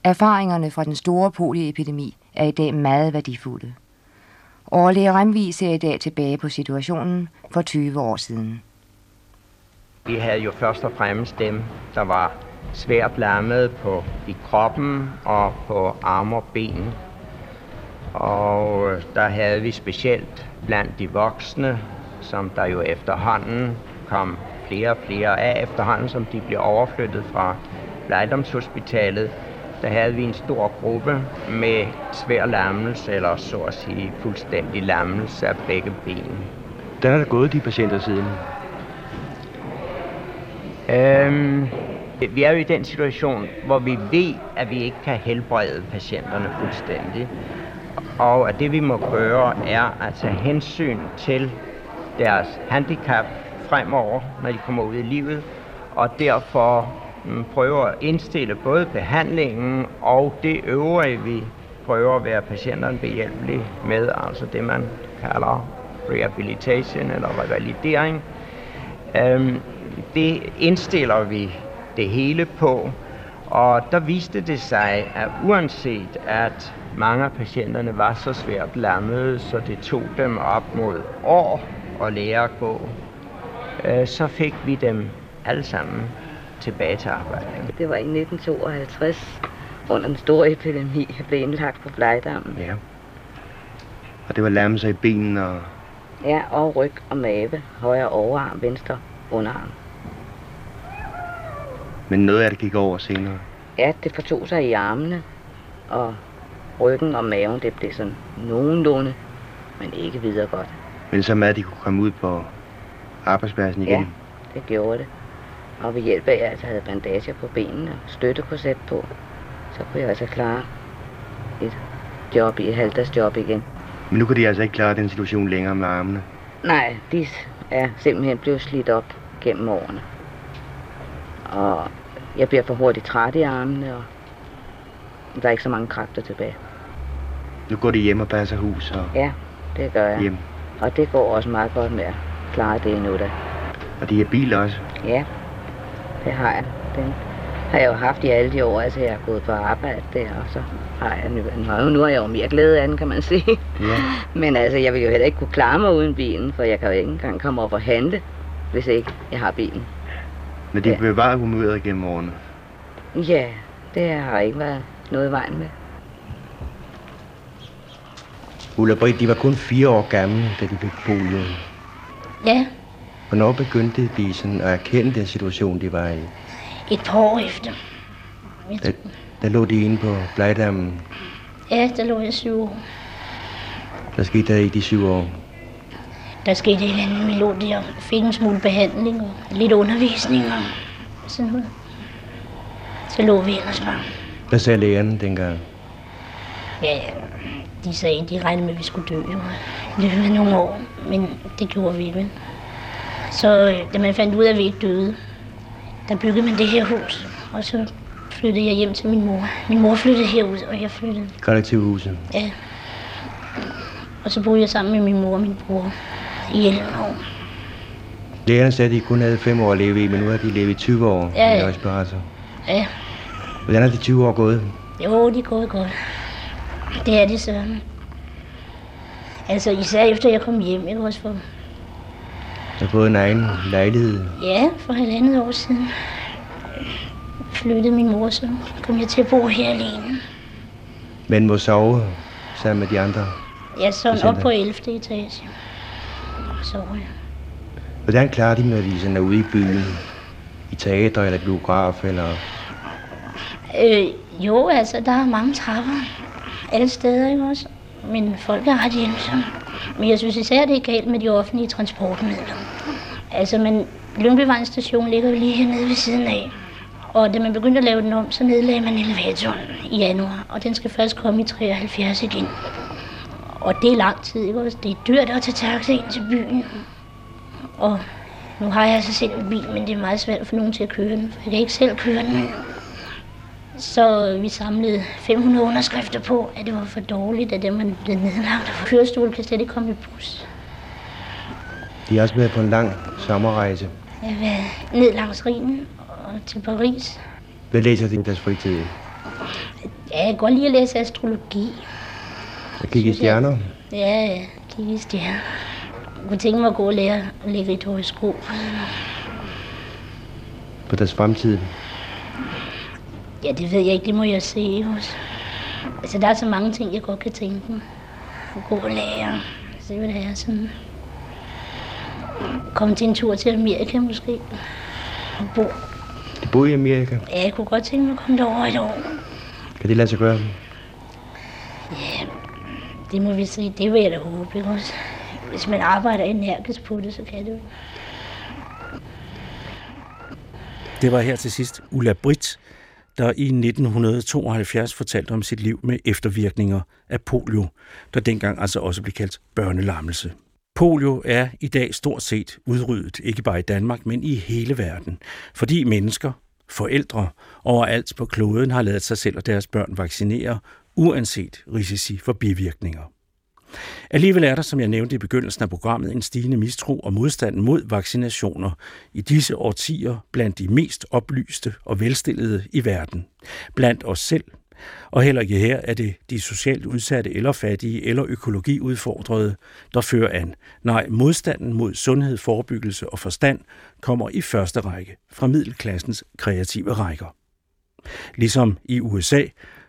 Erfaringerne fra den store polioepidemi er i dag meget værdifulde. Overlæge Remvi ser i dag tilbage på situationen for 20 år siden. Vi havde jo først og fremmest dem, der var svært lammet på i kroppen og på arme og ben. Og der havde vi specielt blandt de voksne, som der jo efterhånden kom flere og flere af efterhånden, som de blev overflyttet fra Lejdomshospitalet, der havde vi en stor gruppe med svær lammelse, eller så at sige fuldstændig lammelse af begge ben. Hvordan er der gået de patienter siden? Øhm, vi er jo i den situation, hvor vi ved, at vi ikke kan helbrede patienterne fuldstændig. Og at det vi må gøre, er at tage hensyn til deres handicap fremover, når de kommer ud i livet, og derfor mm, prøver at indstille både behandlingen og det øvrige, vi prøver at være patienterne behjælpelige med, altså det man kalder rehabilitation eller revalidering. Øhm, det indstiller vi det hele på, og der viste det sig, at uanset at mange af patienterne var så svært lammede, så det tog dem op mod år at lære at gå, øh, så fik vi dem alle sammen tilbage til arbejde. Det var i 1952, under den store epidemi, jeg blev indlagt på Blejdammen. Ja. Og det var lammelser i benene og... Ja, og ryg og mave, højre overarm, venstre underarm. Men noget af det gik over senere. Ja, det fortog sig i armene, og ryggen og maven, det blev sådan nogenlunde, men ikke videre godt. Men så med, at de kunne komme ud på arbejdspladsen igen? Ja, det gjorde det. Og ved hjælp af, at jeg altså havde bandager på benene og støttekorset på, så kunne jeg altså klare et job i et halvdagsjob igen. Men nu kan de altså ikke klare den situation længere med armene? Nej, de er simpelthen blevet slidt op gennem årene. Og jeg bliver for hurtigt træt i armene, og der er ikke så mange kræfter tilbage. Nu går de hjem og passer hus og... Ja, det gør jeg. Hjem. Og det går også meget godt med at klare det endnu da. Og de er bil også? Ja, det har jeg. Den har jeg jo haft i alle de år, altså jeg har gået på arbejde der, og så har jeg nu, nu har jeg jo mere glæde af den, kan man sige. Ja. [LAUGHS] Men altså, jeg vil jo heller ikke kunne klare mig uden bilen, for jeg kan jo ikke engang komme op og handle, hvis ikke jeg har bilen. Men de ja. bevarer humøret gennem årene? Ja, det har ikke været noget i vejen med. Ulla Britt, de var kun fire år gamle, da de fik polio. Ja, Hvornår begyndte de sådan at erkende den situation, de var i? et par år efter. Der, der lå de inde på Blejdammen. Ja, der lå jeg syv år. Der skete der i de syv år. Der skete vi lå der og fik en smule behandling og lidt undervisning og sådan noget. Så lå vi ellers bare. Hvad sagde lægerne dengang? Ja, de sagde, de regnede med, at vi skulle dø jo. i løbet af nogle år, men det gjorde vi ikke. Så øh, da man fandt ud af, at vi ikke døde, der byggede man det her hus. Og så flyttede jeg hjem til min mor. Min mor flyttede herud, og jeg flyttede. Kollektivhuset. Ja. Og så boede jeg sammen med min mor og min bror i 11 år. Lægerne sagde, at de kun havde fem år at leve i, men nu har de levet i 20 år Ja, ja. i respirator. Ja, Hvordan er de 20 år gået? jo, de er gået godt. Det er det så. Altså især efter jeg kom hjem, ikke også for, Jeg har fået en egen lejlighed. ja, for halvandet år siden. Flyttede min mor, så kom jeg til at bo her alene. Men må sove sammen med de andre. Jeg så op på 11. etage. Så jeg. Hvordan klarer de, de sådan er ude i byen? I teater eller biograf eller... Øh, jo, altså, der er mange trapper. Alle steder, ikke også? Men folk er ret hjælpsomme. Men jeg synes især, det er galt med de offentlige transportmidler. Altså, men Lyngbyvejens station ligger jo lige hernede ved siden af. Og da man begyndte at lave den om, så nedlagde man elevatoren i januar. Og den skal først komme i 73 igen. Og det er lang tid, ikke også? Det er dyrt at tage taxa ind til byen. Og nu har jeg altså selv en bil, men det er meget svært få nogen til at køre den, for jeg kan ikke selv køre den. Så vi samlede 500 underskrifter på, at det var for dårligt, at det man blev nedlagt. Og kørestol kan slet ikke komme i bus. De har også været på en lang sommerrejse. Jeg har været ned langs Rhinen og til Paris. Hvad læser de i deres fritid? Ja, jeg kan godt lide at læse astrologi. Jeg kigger i stjerner. Ja, ja, kigge i stjerner. Jeg kunne tænke mig at gå og lære at lægge et horoskop. på deres fremtid. Ja, det ved jeg ikke, det må jeg se også. Altså, der er så mange ting, jeg godt kan tænke mig. At gå og lære. Så det vil have sådan... Komme til en tur til Amerika måske. Og bo. De bor i Amerika. Ja, jeg kunne godt tænke mig at komme derover et år. Kan det lade sig gøre? Det må vi sige, Det vil jeg da håbe, ikke også? Hvis man arbejder energisk på det, så kan det jo. Det var her til sidst Ulla Britt, der i 1972 fortalte om sit liv med eftervirkninger af polio, der dengang altså også blev kaldt børnelammelse. Polio er i dag stort set udryddet, ikke bare i Danmark, men i hele verden, fordi mennesker, forældre overalt på kloden har lavet sig selv og deres børn vaccinere, uanset risici for bivirkninger. Alligevel er der, som jeg nævnte i begyndelsen af programmet, en stigende mistro og modstand mod vaccinationer i disse årtier blandt de mest oplyste og velstillede i verden. Blandt os selv. Og heller ikke her er det de socialt udsatte eller fattige eller økologiudfordrede, der fører an. Nej, modstanden mod sundhed, forebyggelse og forstand kommer i første række fra middelklassens kreative rækker. Ligesom i USA,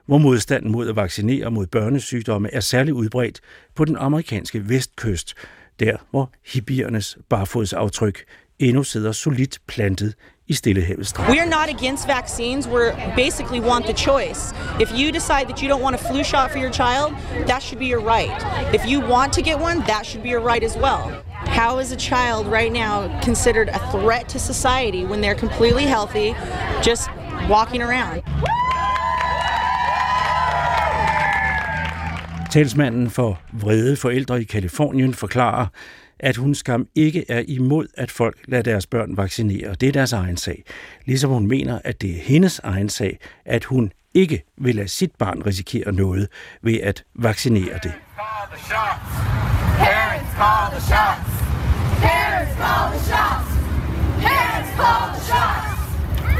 hvor modstanden mod at vaccinere mod børnesygdomme er særlig udbredt på den amerikanske vestkyst, der hvor hippiernes barfodsaftryk endnu sidder solidt plantet i Stillehavets strand. We're not against vaccines. We basically want the choice. If you decide that you don't want a flu shot for your child, that should be your right. If you want to get one, that should be your right as well. How is a child right now considered a threat to society when they're completely healthy, just walking around? Talsmanden for vrede forældre i Kalifornien forklarer, at hun skam ikke er imod, at folk lader deres børn vaccinere. Det er deres egen sag. Ligesom hun mener, at det er hendes egen sag, at hun ikke vil lade sit barn risikere noget ved at vaccinere det. Parents call the shots. Parents call the shots. call the shots.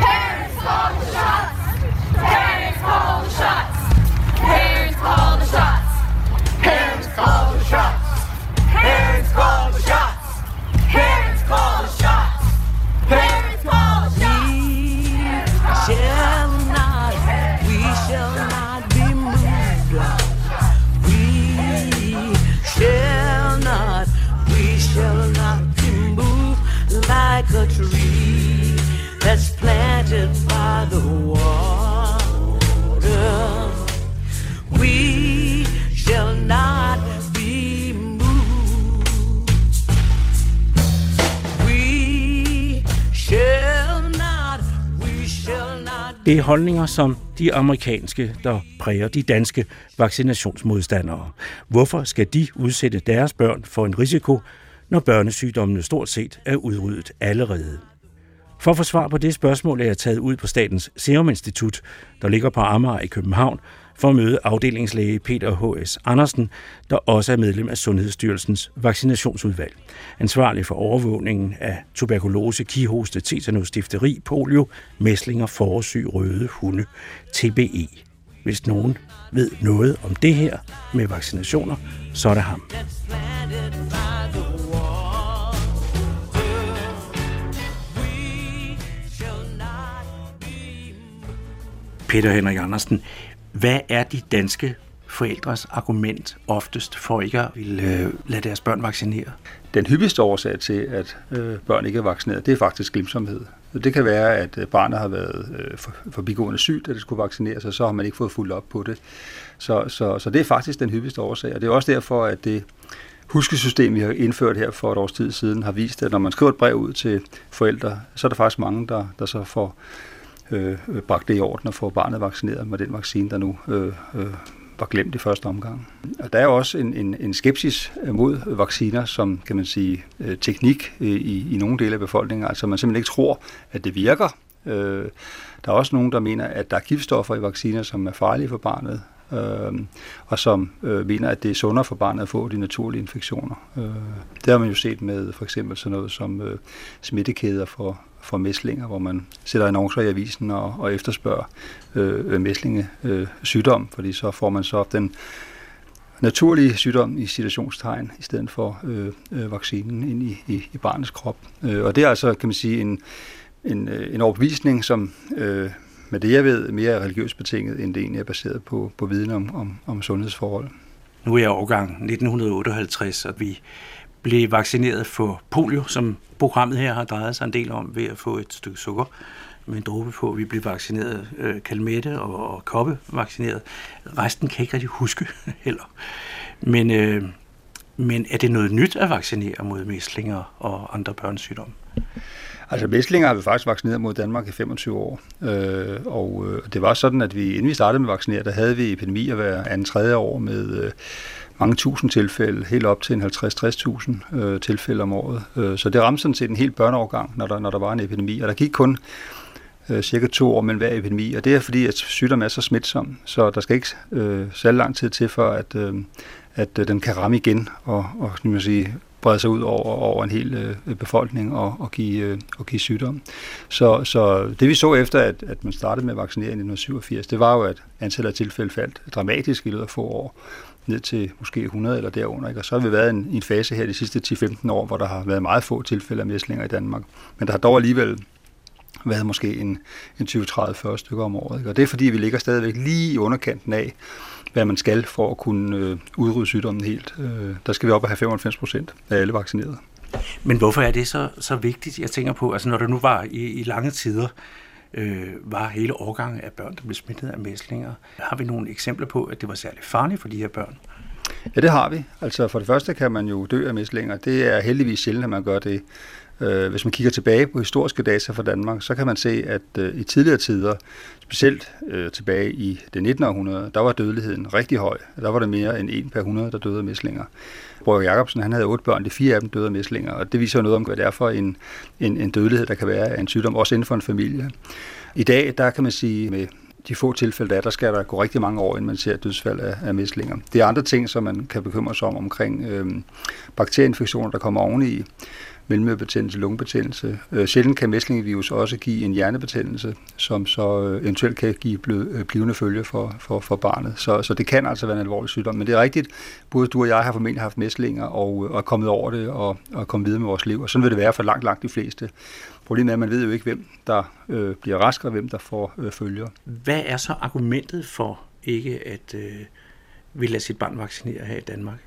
Parents call the shots. Parents call the shots. Parents call the shots. Parents call the shots. Parents call the shots. Parents call the shots. Parents call the shots. We shall not, we shall not be moved. We shall not, we shall not be moved like a tree that's planted by the water. Det er holdninger som de amerikanske, der præger de danske vaccinationsmodstandere. Hvorfor skal de udsætte deres børn for en risiko, når børnesygdommene stort set er udryddet allerede? For at få svar på det spørgsmål er jeg taget ud på Statens Serum Institut, der ligger på Amager i København, for at møde afdelingslæge Peter H.S. Andersen, der også er medlem af Sundhedsstyrelsens vaccinationsudvalg. Ansvarlig for overvågningen af tuberkulose, kihoste, tetanus, difteri, polio, mæslinger, forårsyg, røde hunde, TBE. Hvis nogen ved noget om det her med vaccinationer, så er det ham. Peter Henrik Andersen, hvad er de danske forældres argument oftest for ikke at ville øh, lade deres børn vaccinere? Den hyppigste årsag til, at øh, børn ikke er vaccineret, det er faktisk glimsomhed. Det kan være, at øh, barnet har været øh, forbigående sygt, at det skulle vaccineres, og så har man ikke fået fuldt op på det. Så, så, så det er faktisk den hyppigste årsag, og det er også derfor, at det huskesystem, vi har indført her for et års tid siden, har vist, at når man skriver et brev ud til forældre, så er der faktisk mange, der, der så får øh, bragt det i orden og få barnet vaccineret med den vaccine, der nu øh, øh, var glemt i første omgang. Og der er også en, en, en skepsis mod vacciner som, kan man sige, øh, teknik øh, i, i nogle dele af befolkningen. Altså man simpelthen ikke tror, at det virker. Øh, der er også nogen, der mener, at der er giftstoffer i vacciner, som er farlige for barnet, øh, og som øh, mener, at det er sundere for barnet at få de naturlige infektioner. Øh, det har man jo set med for eksempel sådan noget som øh, smittekæder for, for mæslinger, hvor man sætter annoncer i avisen og, og efterspørger øh, mæslinge øh, sygdom, fordi så får man så den naturlige sygdom i situationstegn, i stedet for øh, øh, vaccinen ind i, i, i barnets krop. Øh, og det er altså, kan man sige, en, en, øh, en overbevisning, som øh, med det jeg ved, mere er religiøst betinget, end det egentlig er baseret på, på viden om, om, om sundhedsforhold. Nu er jeg årgang 1958, og vi blev vaccineret for polio, som programmet her har drejet sig en del om ved at få et stykke sukker med en dråbe på. Vi blev vaccineret øh, kalmette og, og koppe vaccineret. Resten kan jeg ikke rigtig huske [LAUGHS] heller. Men, øh, men er det noget nyt at vaccinere mod mæslinger og andre børnesygdomme? Altså mæslinger har vi faktisk vaccineret mod Danmark i 25 år. Øh, og øh, det var sådan, at vi inden vi startede med at vaccinere, der havde vi epidemier hver anden tredje år med øh, mange tusind tilfælde, helt op til en 50-60.000 øh, tilfælde om året. Øh, så det ramte sådan set en helt børneovergang, når der, når der var en epidemi. Og der gik kun øh, cirka to år mellem hver epidemi, og det er fordi, at sygdommen er så smitsom, så der skal ikke øh, særlig lang tid til, for at, øh, at øh, den kan ramme igen og, og man sige, brede sig ud over, over en hel øh, befolkning og, og, give, øh, og give sygdom. Så, så det vi så efter, at, at man startede med at vaccinere i 1987, det var jo, at antallet af tilfælde faldt dramatisk i løbet af få år ned til måske 100 eller derunder. Ikke? Og så har vi været i en, en fase her de sidste 10-15 år, hvor der har været meget få tilfælde af mæslinger i Danmark. Men der har dog alligevel været måske en, en 20-30-40 stykker om året. Ikke? Og det er fordi, vi ligger stadigvæk lige i underkanten af, hvad man skal for at kunne øh, udrydde sygdommen helt. Øh, der skal vi op og have 95 procent af alle vaccinerede. Men hvorfor er det så, så vigtigt? Jeg tænker på, altså når der nu var i, i lange tider, øh, var hele årgangen af børn, der blev smittet af mæslinger. Har vi nogle eksempler på, at det var særligt farligt for de her børn? Ja, det har vi. Altså for det første kan man jo dø af mæslinger. Det er heldigvis sjældent, at man gør det. Øh, hvis man kigger tilbage på historiske data fra Danmark, så kan man se, at øh, i tidligere tider, specielt øh, tilbage i det 19. århundrede, der var dødeligheden rigtig høj. Der var der mere end en per 100, der døde af mæslinger. Brøger Jacobsen, han havde otte børn, de fire af dem døde af mæslinger, og det viser jo noget om, hvad det er for en, en, en dødelighed, der kan være af en sygdom, også inden for en familie. I dag, der kan man sige, med de få tilfælde, der er, der skal der gå rigtig mange år, inden man ser dødsfald af, af mæslinger. Det er andre ting, som man kan bekymre sig om omkring øh, bakterieinfektioner, der kommer oveni mellemørebetændelse, lungebetændelse. Øh, sjældent kan mæslingevirus også give en hjernebetændelse, som så øh, eventuelt kan give blød, øh, blivende følge for, for, for barnet. Så, så det kan altså være en alvorlig sygdom. Men det er rigtigt, både du og jeg har formentlig haft mæslinger og, øh, og er kommet over det og, og kommet videre med vores liv. Og sådan vil det være for langt, langt de fleste. Problemet er, at man ved jo ikke, hvem der øh, bliver rask og hvem der får øh, følger. Hvad er så argumentet for ikke at øh, vil lade sit barn vaccinere her i Danmark?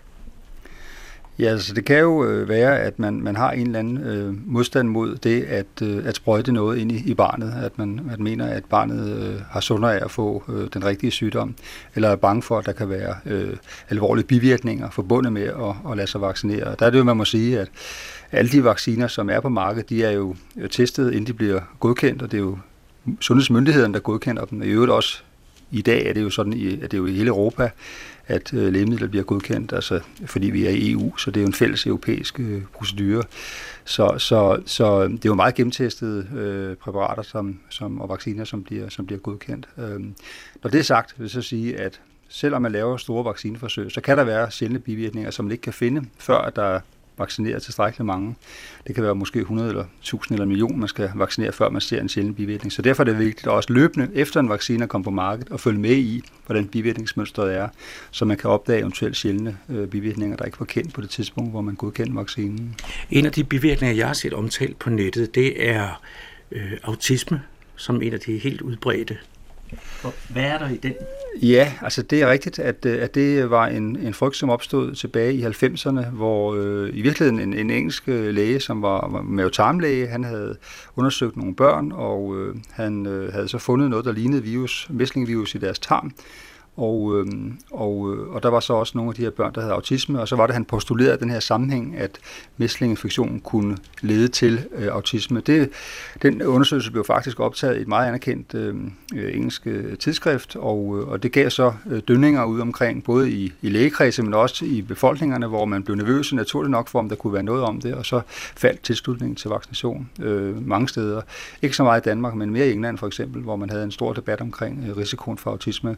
Ja, altså det kan jo øh, være, at man, man har en eller anden øh, modstand mod det at, øh, at sprøjte noget ind i, i barnet. At man man mener, at barnet øh, har sundere af at få øh, den rigtige sygdom, eller er bange for, at der kan være øh, alvorlige bivirkninger forbundet med at, at lade sig vaccinere. Der er det jo, man må sige, at alle de vacciner, som er på markedet, de er jo øh, testet, inden de bliver godkendt, og det er jo sundhedsmyndighederne, der godkender dem. I øvrigt også i dag er det jo sådan, at det er jo i hele Europa, at øh, lægemidler bliver godkendt, altså fordi vi er i EU, så det er jo en fælles europæisk øh, procedure. Så, så, så det er jo meget gennemtestede øh, præparater som, som, og vacciner, som bliver, som bliver godkendt. Øh, når det er sagt, vil jeg så sige, at selvom man laver store vaccineforsøg, så kan der være sjældne bivirkninger, som man ikke kan finde, før at der vaccinere tilstrækkeligt mange. Det kan være måske 100 eller 1000 eller million, man skal vaccinere, før man ser en sjælden bivirkning. Så derfor er det vigtigt at også løbende efter en vaccine er kommet på markedet og følge med i, hvordan bivirkningsmønstret er, så man kan opdage eventuelt sjældne øh, bivirkninger, der ikke var kendt på det tidspunkt, hvor man godkendte vaccinen. En af de bivirkninger, jeg har set omtalt på nettet, det er øh, autisme, som en af de helt udbredte hvad er der i den? Ja, altså det er rigtigt, at, øh, at det var en, en frygt, som opstod tilbage i 90'erne, hvor øh, i virkeligheden en, en engelsk øh, læge, som var, var mavetarmlæge, han havde undersøgt nogle børn, og øh, han øh, havde så fundet noget, der lignede virus, mæslingvirus i deres tarm, og, øh, og, øh, og der var så også nogle af de her børn, der havde autisme, og så var det, han postulerede den her sammenhæng, at mæslinginfektionen kunne lede til øh, autisme. Det, den undersøgelse blev faktisk optaget i et meget anerkendt øhm, øh, engelsk øh, tidsskrift, og, øh, og det gav så øh, dønninger ud omkring, både i, i lægekredse, men også i befolkningerne, hvor man blev nervøse naturligt nok for, om der kunne være noget om det, og så faldt tilslutningen til vaccination øh, mange steder. Ikke så meget i Danmark, men mere i England for eksempel, hvor man havde en stor debat omkring øh, risikoen for autisme.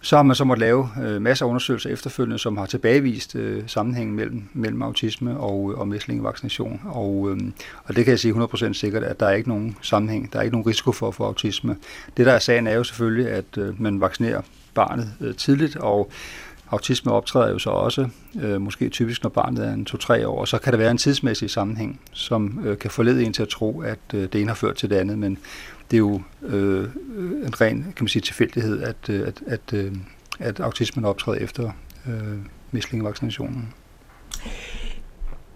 Så har man så måttet lave øh, masser af undersøgelser efterfølgende, som har tilbagevist øh, sammenhængen mellem, mellem autisme og, øh, og mæslingevaccination. Og, øh, og det kan jeg sige 100% sikkert, at der er ikke nogen sammenhæng, der er ikke nogen risiko for at få autisme. Det der er sagen er jo selvfølgelig, at øh, man vaccinerer barnet øh, tidligt, og autisme optræder jo så også, øh, måske typisk når barnet er en 2-3 år, og så kan der være en tidsmæssig sammenhæng, som øh, kan forlede en til at tro, at øh, det ene har ført til det andet, men det er jo øh, en ren kan man sige, tilfældighed, at, øh, at, at, øh, at autismen optræder efter øh, mislingevaccinationen.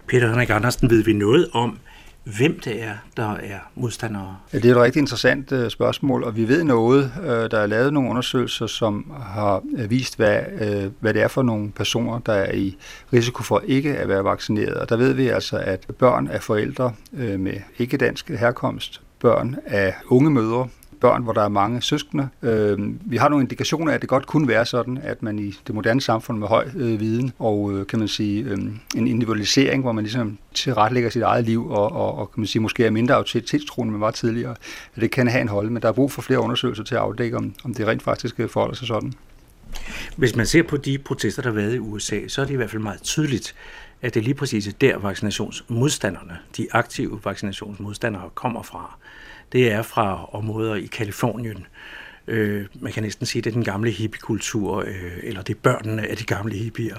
Peter Henrik Andersen, ved vi noget om, hvem det er, der er modstandere? Ja, det er et rigtig interessant uh, spørgsmål, og vi ved noget. Uh, der er lavet nogle undersøgelser, som har uh, vist, hvad, uh, hvad det er for nogle personer, der er i risiko for ikke at være vaccineret. Og der ved vi altså, at børn af forældre uh, med ikke-dansk herkomst børn af unge mødre, børn, hvor der er mange søskende. Øh, vi har nogle indikationer af, at det godt kunne være sådan, at man i det moderne samfund med høj øh, viden og, øh, kan man sige, øh, en individualisering, hvor man ligesom tilrettelægger sit eget liv og, og, og kan man sige, måske er mindre autoritetstroende, end man var tidligere, at det kan have en hold, men der er brug for flere undersøgelser til at afdække, om, om det rent faktisk øh, forholder sig sådan. Hvis man ser på de protester, der har været i USA, så er det i hvert fald meget tydeligt, at det er lige præcis der vaccinationsmodstanderne, de aktive vaccinationsmodstandere, kommer fra. Det er fra områder i Kalifornien. Øh, man kan næsten sige, at det er den gamle hippiekultur, øh, eller det er børnene af de gamle hippier,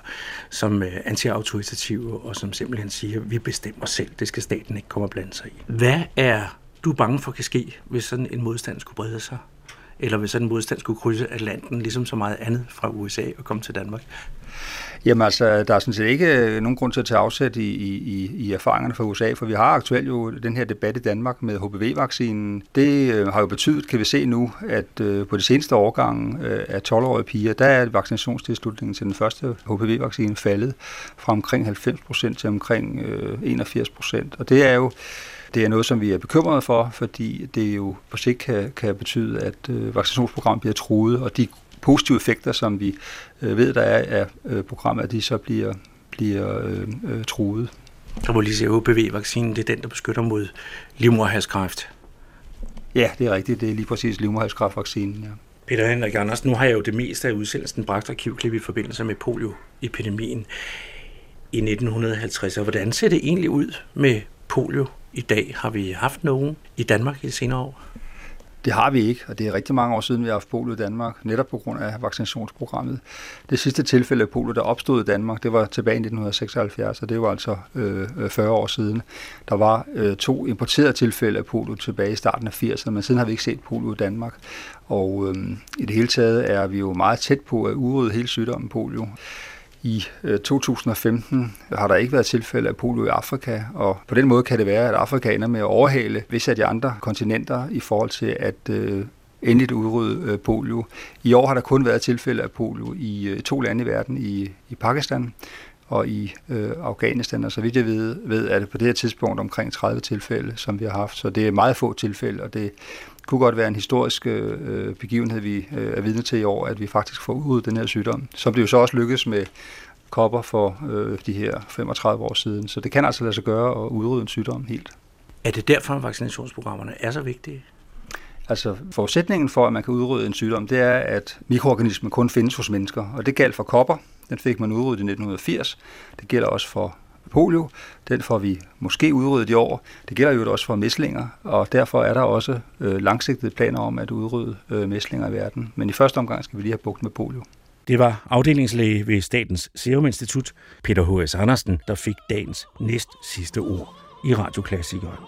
som er anti-autoritative, og som simpelthen siger, at vi bestemmer selv, det skal staten ikke komme og blande sig i. Hvad er du bange for kan ske, hvis sådan en modstand skulle brede sig? Eller hvis sådan en modstand skulle krydse Atlanten, ligesom så meget andet fra USA og komme til Danmark? Jamen altså, der er sådan set ikke øh, nogen grund til at tage afsæt i, i, i erfaringerne fra USA, for vi har aktuelt jo den her debat i Danmark med HPV-vaccinen. Det øh, har jo betydet, kan vi se nu, at øh, på de seneste årgange øh, af 12-årige piger, der er vaccinationstilslutningen til den første HPV-vaccine faldet fra omkring 90% til omkring øh, 81%. Og det er jo det er noget, som vi er bekymrede for, fordi det jo på sigt kan, kan betyde, at øh, vaccinationsprogrammet bliver truet, og de positive effekter, som vi øh, ved, der er af øh, programmet, at de så bliver, bliver øh, øh, truet. Der må lige se, OPV-vaccinen, det er den, der beskytter mod livmoderhalskræft. Ja, det er rigtigt. Det er lige præcis livmoderhalskræftvaccinen, ja. Peter Henrik Andersen, nu har jeg jo det meste af udsendelsen bragt arkivklip i forbindelse med polioepidemien. i 1950. Og hvordan ser det egentlig ud med polio i dag? Har vi haft nogen i Danmark i de senere år? Det har vi ikke, og det er rigtig mange år siden, vi har haft polio i Danmark, netop på grund af vaccinationsprogrammet. Det sidste tilfælde af polio, der opstod i Danmark, det var tilbage i 1976, og det var altså øh, øh 40 år siden. Der var øh, to importerede tilfælde af polio tilbage i starten af 80'erne, men siden har vi ikke set polio i Danmark. Og øh, i det hele taget er vi jo meget tæt på at udrydde hele sygdommen polio. I øh, 2015 har der ikke været tilfælde af polio i Afrika, og på den måde kan det være, at Afrika ender med at overhale visse af de andre kontinenter i forhold til at øh, endeligt udrydde øh, polio. I år har der kun været tilfælde af polio i øh, to lande i verden, i, i Pakistan og i øh, Afghanistan, og så vidt jeg ved, ved, er det på det her tidspunkt omkring 30 tilfælde, som vi har haft, så det er meget få tilfælde, og det kunne godt være en historisk øh, begivenhed, vi øh, er vidne til i år, at vi faktisk får ud den her sygdom, som det jo så også lykkes med kopper for øh, de her 35 år siden. Så det kan altså lade sig gøre at udrydde en sygdom helt. Er det derfor, at vaccinationsprogrammerne er så vigtige? Altså forudsætningen for, at man kan udrydde en sygdom, det er, at mikroorganismen kun findes hos mennesker. Og det galt for kopper. Den fik man udryddet i 1980. Det gælder også for polio. Den får vi måske udryddet i år. Det gælder jo også for mæslinger, og derfor er der også øh, langsigtede planer om at udrydde øh, mæslinger i verden. Men i første omgang skal vi lige have bugt med polio. Det var afdelingslæge ved Statens Serum Institut, Peter H.S. Andersen, der fik dagens næst sidste ord i Radioklassikeren.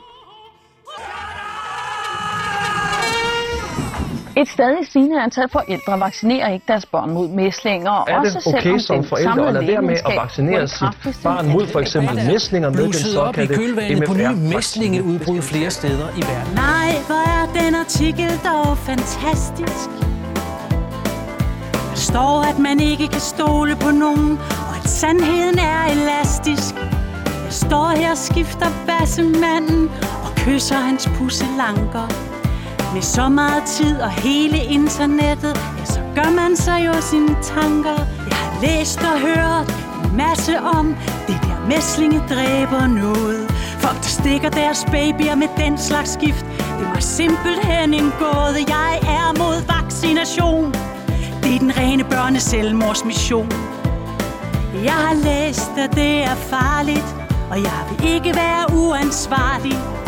Et stadig stigende antal forældre vaccinerer ikke deres børn mod mæslinger. Er det også okay som forældre at lade være med at vaccinere sit barn mod for eksempel mæslinger med den såkaldte kølvandet på nye mæslingeudbrud flere steder i verden. Nej, hvor er den artikel dog fantastisk. Der står, at man ikke kan stole på nogen, og at sandheden er elastisk. Jeg står her og skifter bassemanden og kysser hans pusselanker. Med så meget tid og hele internettet, ja, så gør man sig jo sine tanker. Jeg har læst og hørt en masse om det der mæslinge dræber noget. Folk, der stikker deres babyer med den slags gift, det var simpelthen en gåde. Jeg er mod vaccination. Det er den rene børne selvmordsmission. Jeg har læst, at det er farligt, og jeg vil ikke være uansvarlig.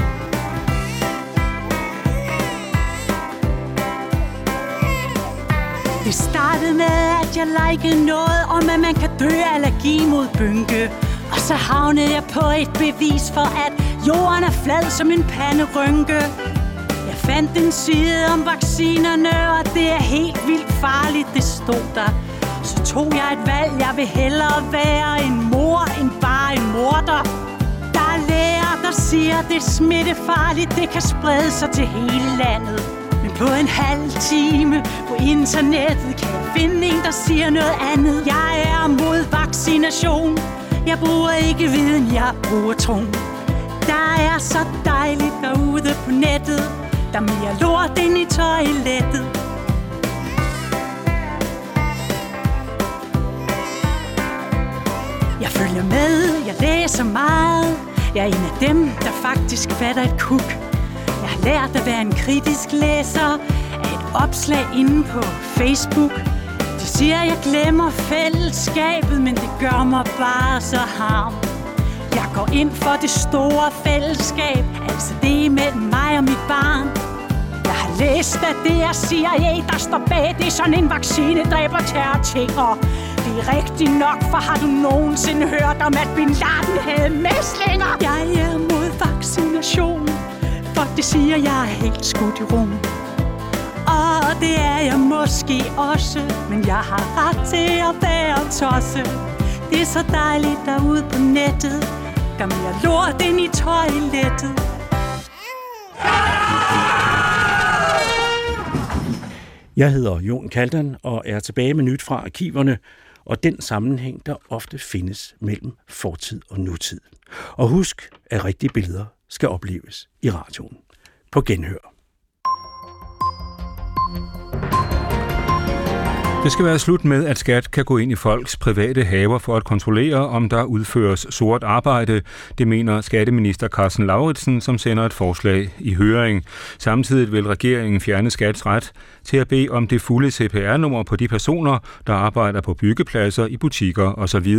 Det startede med, at jeg likede noget om, at man kan dø af allergi mod bynke. Og så havnede jeg på et bevis for, at jorden er flad som en panderynke. Jeg fandt en side om vaccinerne, og det er helt vildt farligt, det stod der. Så tog jeg et valg, jeg vil hellere være en mor, end bare en morder. Der er læger, der siger, det er smittefarligt, det kan sprede sig til hele landet. På en halv time på internettet kan jeg finde en, der siger noget andet. Jeg er mod vaccination. Jeg bruger ikke viden, jeg bruger troen. Der er så dejligt derude på nettet. Der er mere lort end i toilettet. Jeg følger med, jeg læser meget. Jeg er en af dem, der faktisk fatter et kuk. Jeg lært at være en kritisk læser af et opslag inde på Facebook. De siger, jeg glemmer fællesskabet, men det gør mig bare så harm. Jeg går ind for det store fællesskab, altså det mellem mig og mit barn. Jeg har læst, at det er CIA, der står bag. Det er sådan en vaccine, dræber terror Det er rigtigt nok, for har du nogensinde hørt om, at Bin Laden havde mæslinger? Jeg er mod vaccination, Folk de siger, jeg er helt skudt i rum. Og det er jeg måske også, men jeg har ret til at være tosse. Det er så dejligt derude på nettet, der mere lort ind i toilettet. Jeg hedder Jon Kaldan og er tilbage med nyt fra arkiverne og den sammenhæng, der ofte findes mellem fortid og nutid. Og husk, at rigtige billeder skal opleves i radioen. På genhør. Det skal være slut med, at skat kan gå ind i folks private haver for at kontrollere, om der udføres sort arbejde. Det mener skatteminister Carsten Lauritsen, som sender et forslag i høring. Samtidig vil regeringen fjerne skats ret til at bede om det fulde CPR-nummer på de personer, der arbejder på byggepladser, i butikker osv.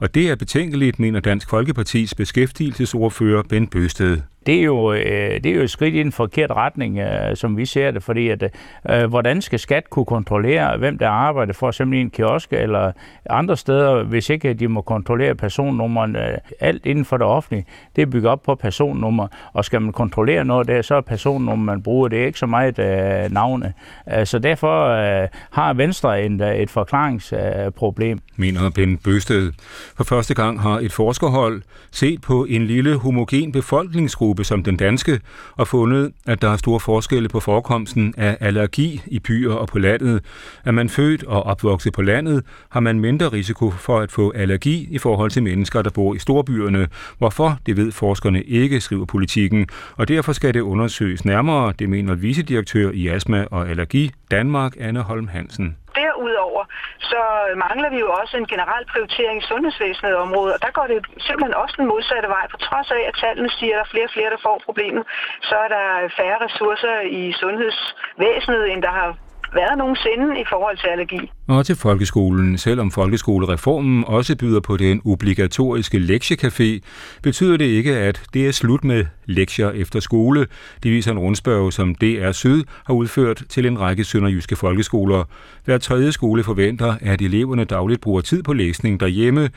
Og det er betænkeligt, mener Dansk Folkepartis beskæftigelsesordfører Ben Bøsted. Det er, jo, øh, det er jo et skridt i den forkerte retning, øh, som vi ser det, fordi at, øh, hvordan skal skat kunne kontrollere, hvem der arbejder for eksempel i en kiosk eller andre steder, hvis ikke de må kontrollere personnummeren. Alt inden for det offentlige, det er bygget op på personnummer, og skal man kontrollere noget der, så er personnummer, man bruger, det er ikke så meget uh, navne. Øh, så derfor øh, har Venstre en, et forklaringsproblem. Uh, Mener Ben Bøsted. For første gang har et forskerhold set på en lille homogen befolkningsgruppe aldersgruppe som den danske og fundet, at der er store forskelle på forekomsten af allergi i byer og på landet. Er man født og opvokset på landet, har man mindre risiko for at få allergi i forhold til mennesker, der bor i storbyerne. Hvorfor, det ved forskerne ikke, skriver politikken, og derfor skal det undersøges nærmere, det mener vicedirektør i Astma og Allergi Danmark, Anne Holm Hansen. Derudover så mangler vi jo også en generel prioritering i sundhedsvæsenet område, og der går det simpelthen også den modsatte vej. På trods af, at tallene siger, at der er flere og flere, der får problemet, så er der færre ressourcer i sundhedsvæsenet, end der har været nogensinde i forhold til allergi. Og til folkeskolen. Selvom folkeskolereformen også byder på den obligatoriske lektiecafé, betyder det ikke, at det er slut med lektier efter skole. Det viser en rundspørg, som DR Syd har udført til en række sønderjyske folkeskoler. Hver tredje skole forventer, at eleverne dagligt bruger tid på læsning derhjemme,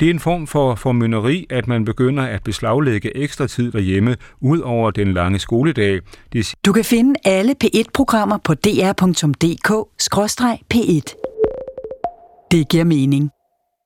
det er en form for formynderi, at man begynder at beslaglægge ekstra tid derhjemme ud over den lange skoledag. Det... Du kan finde alle P1-programmer på dr.dk-p1. Det giver mening.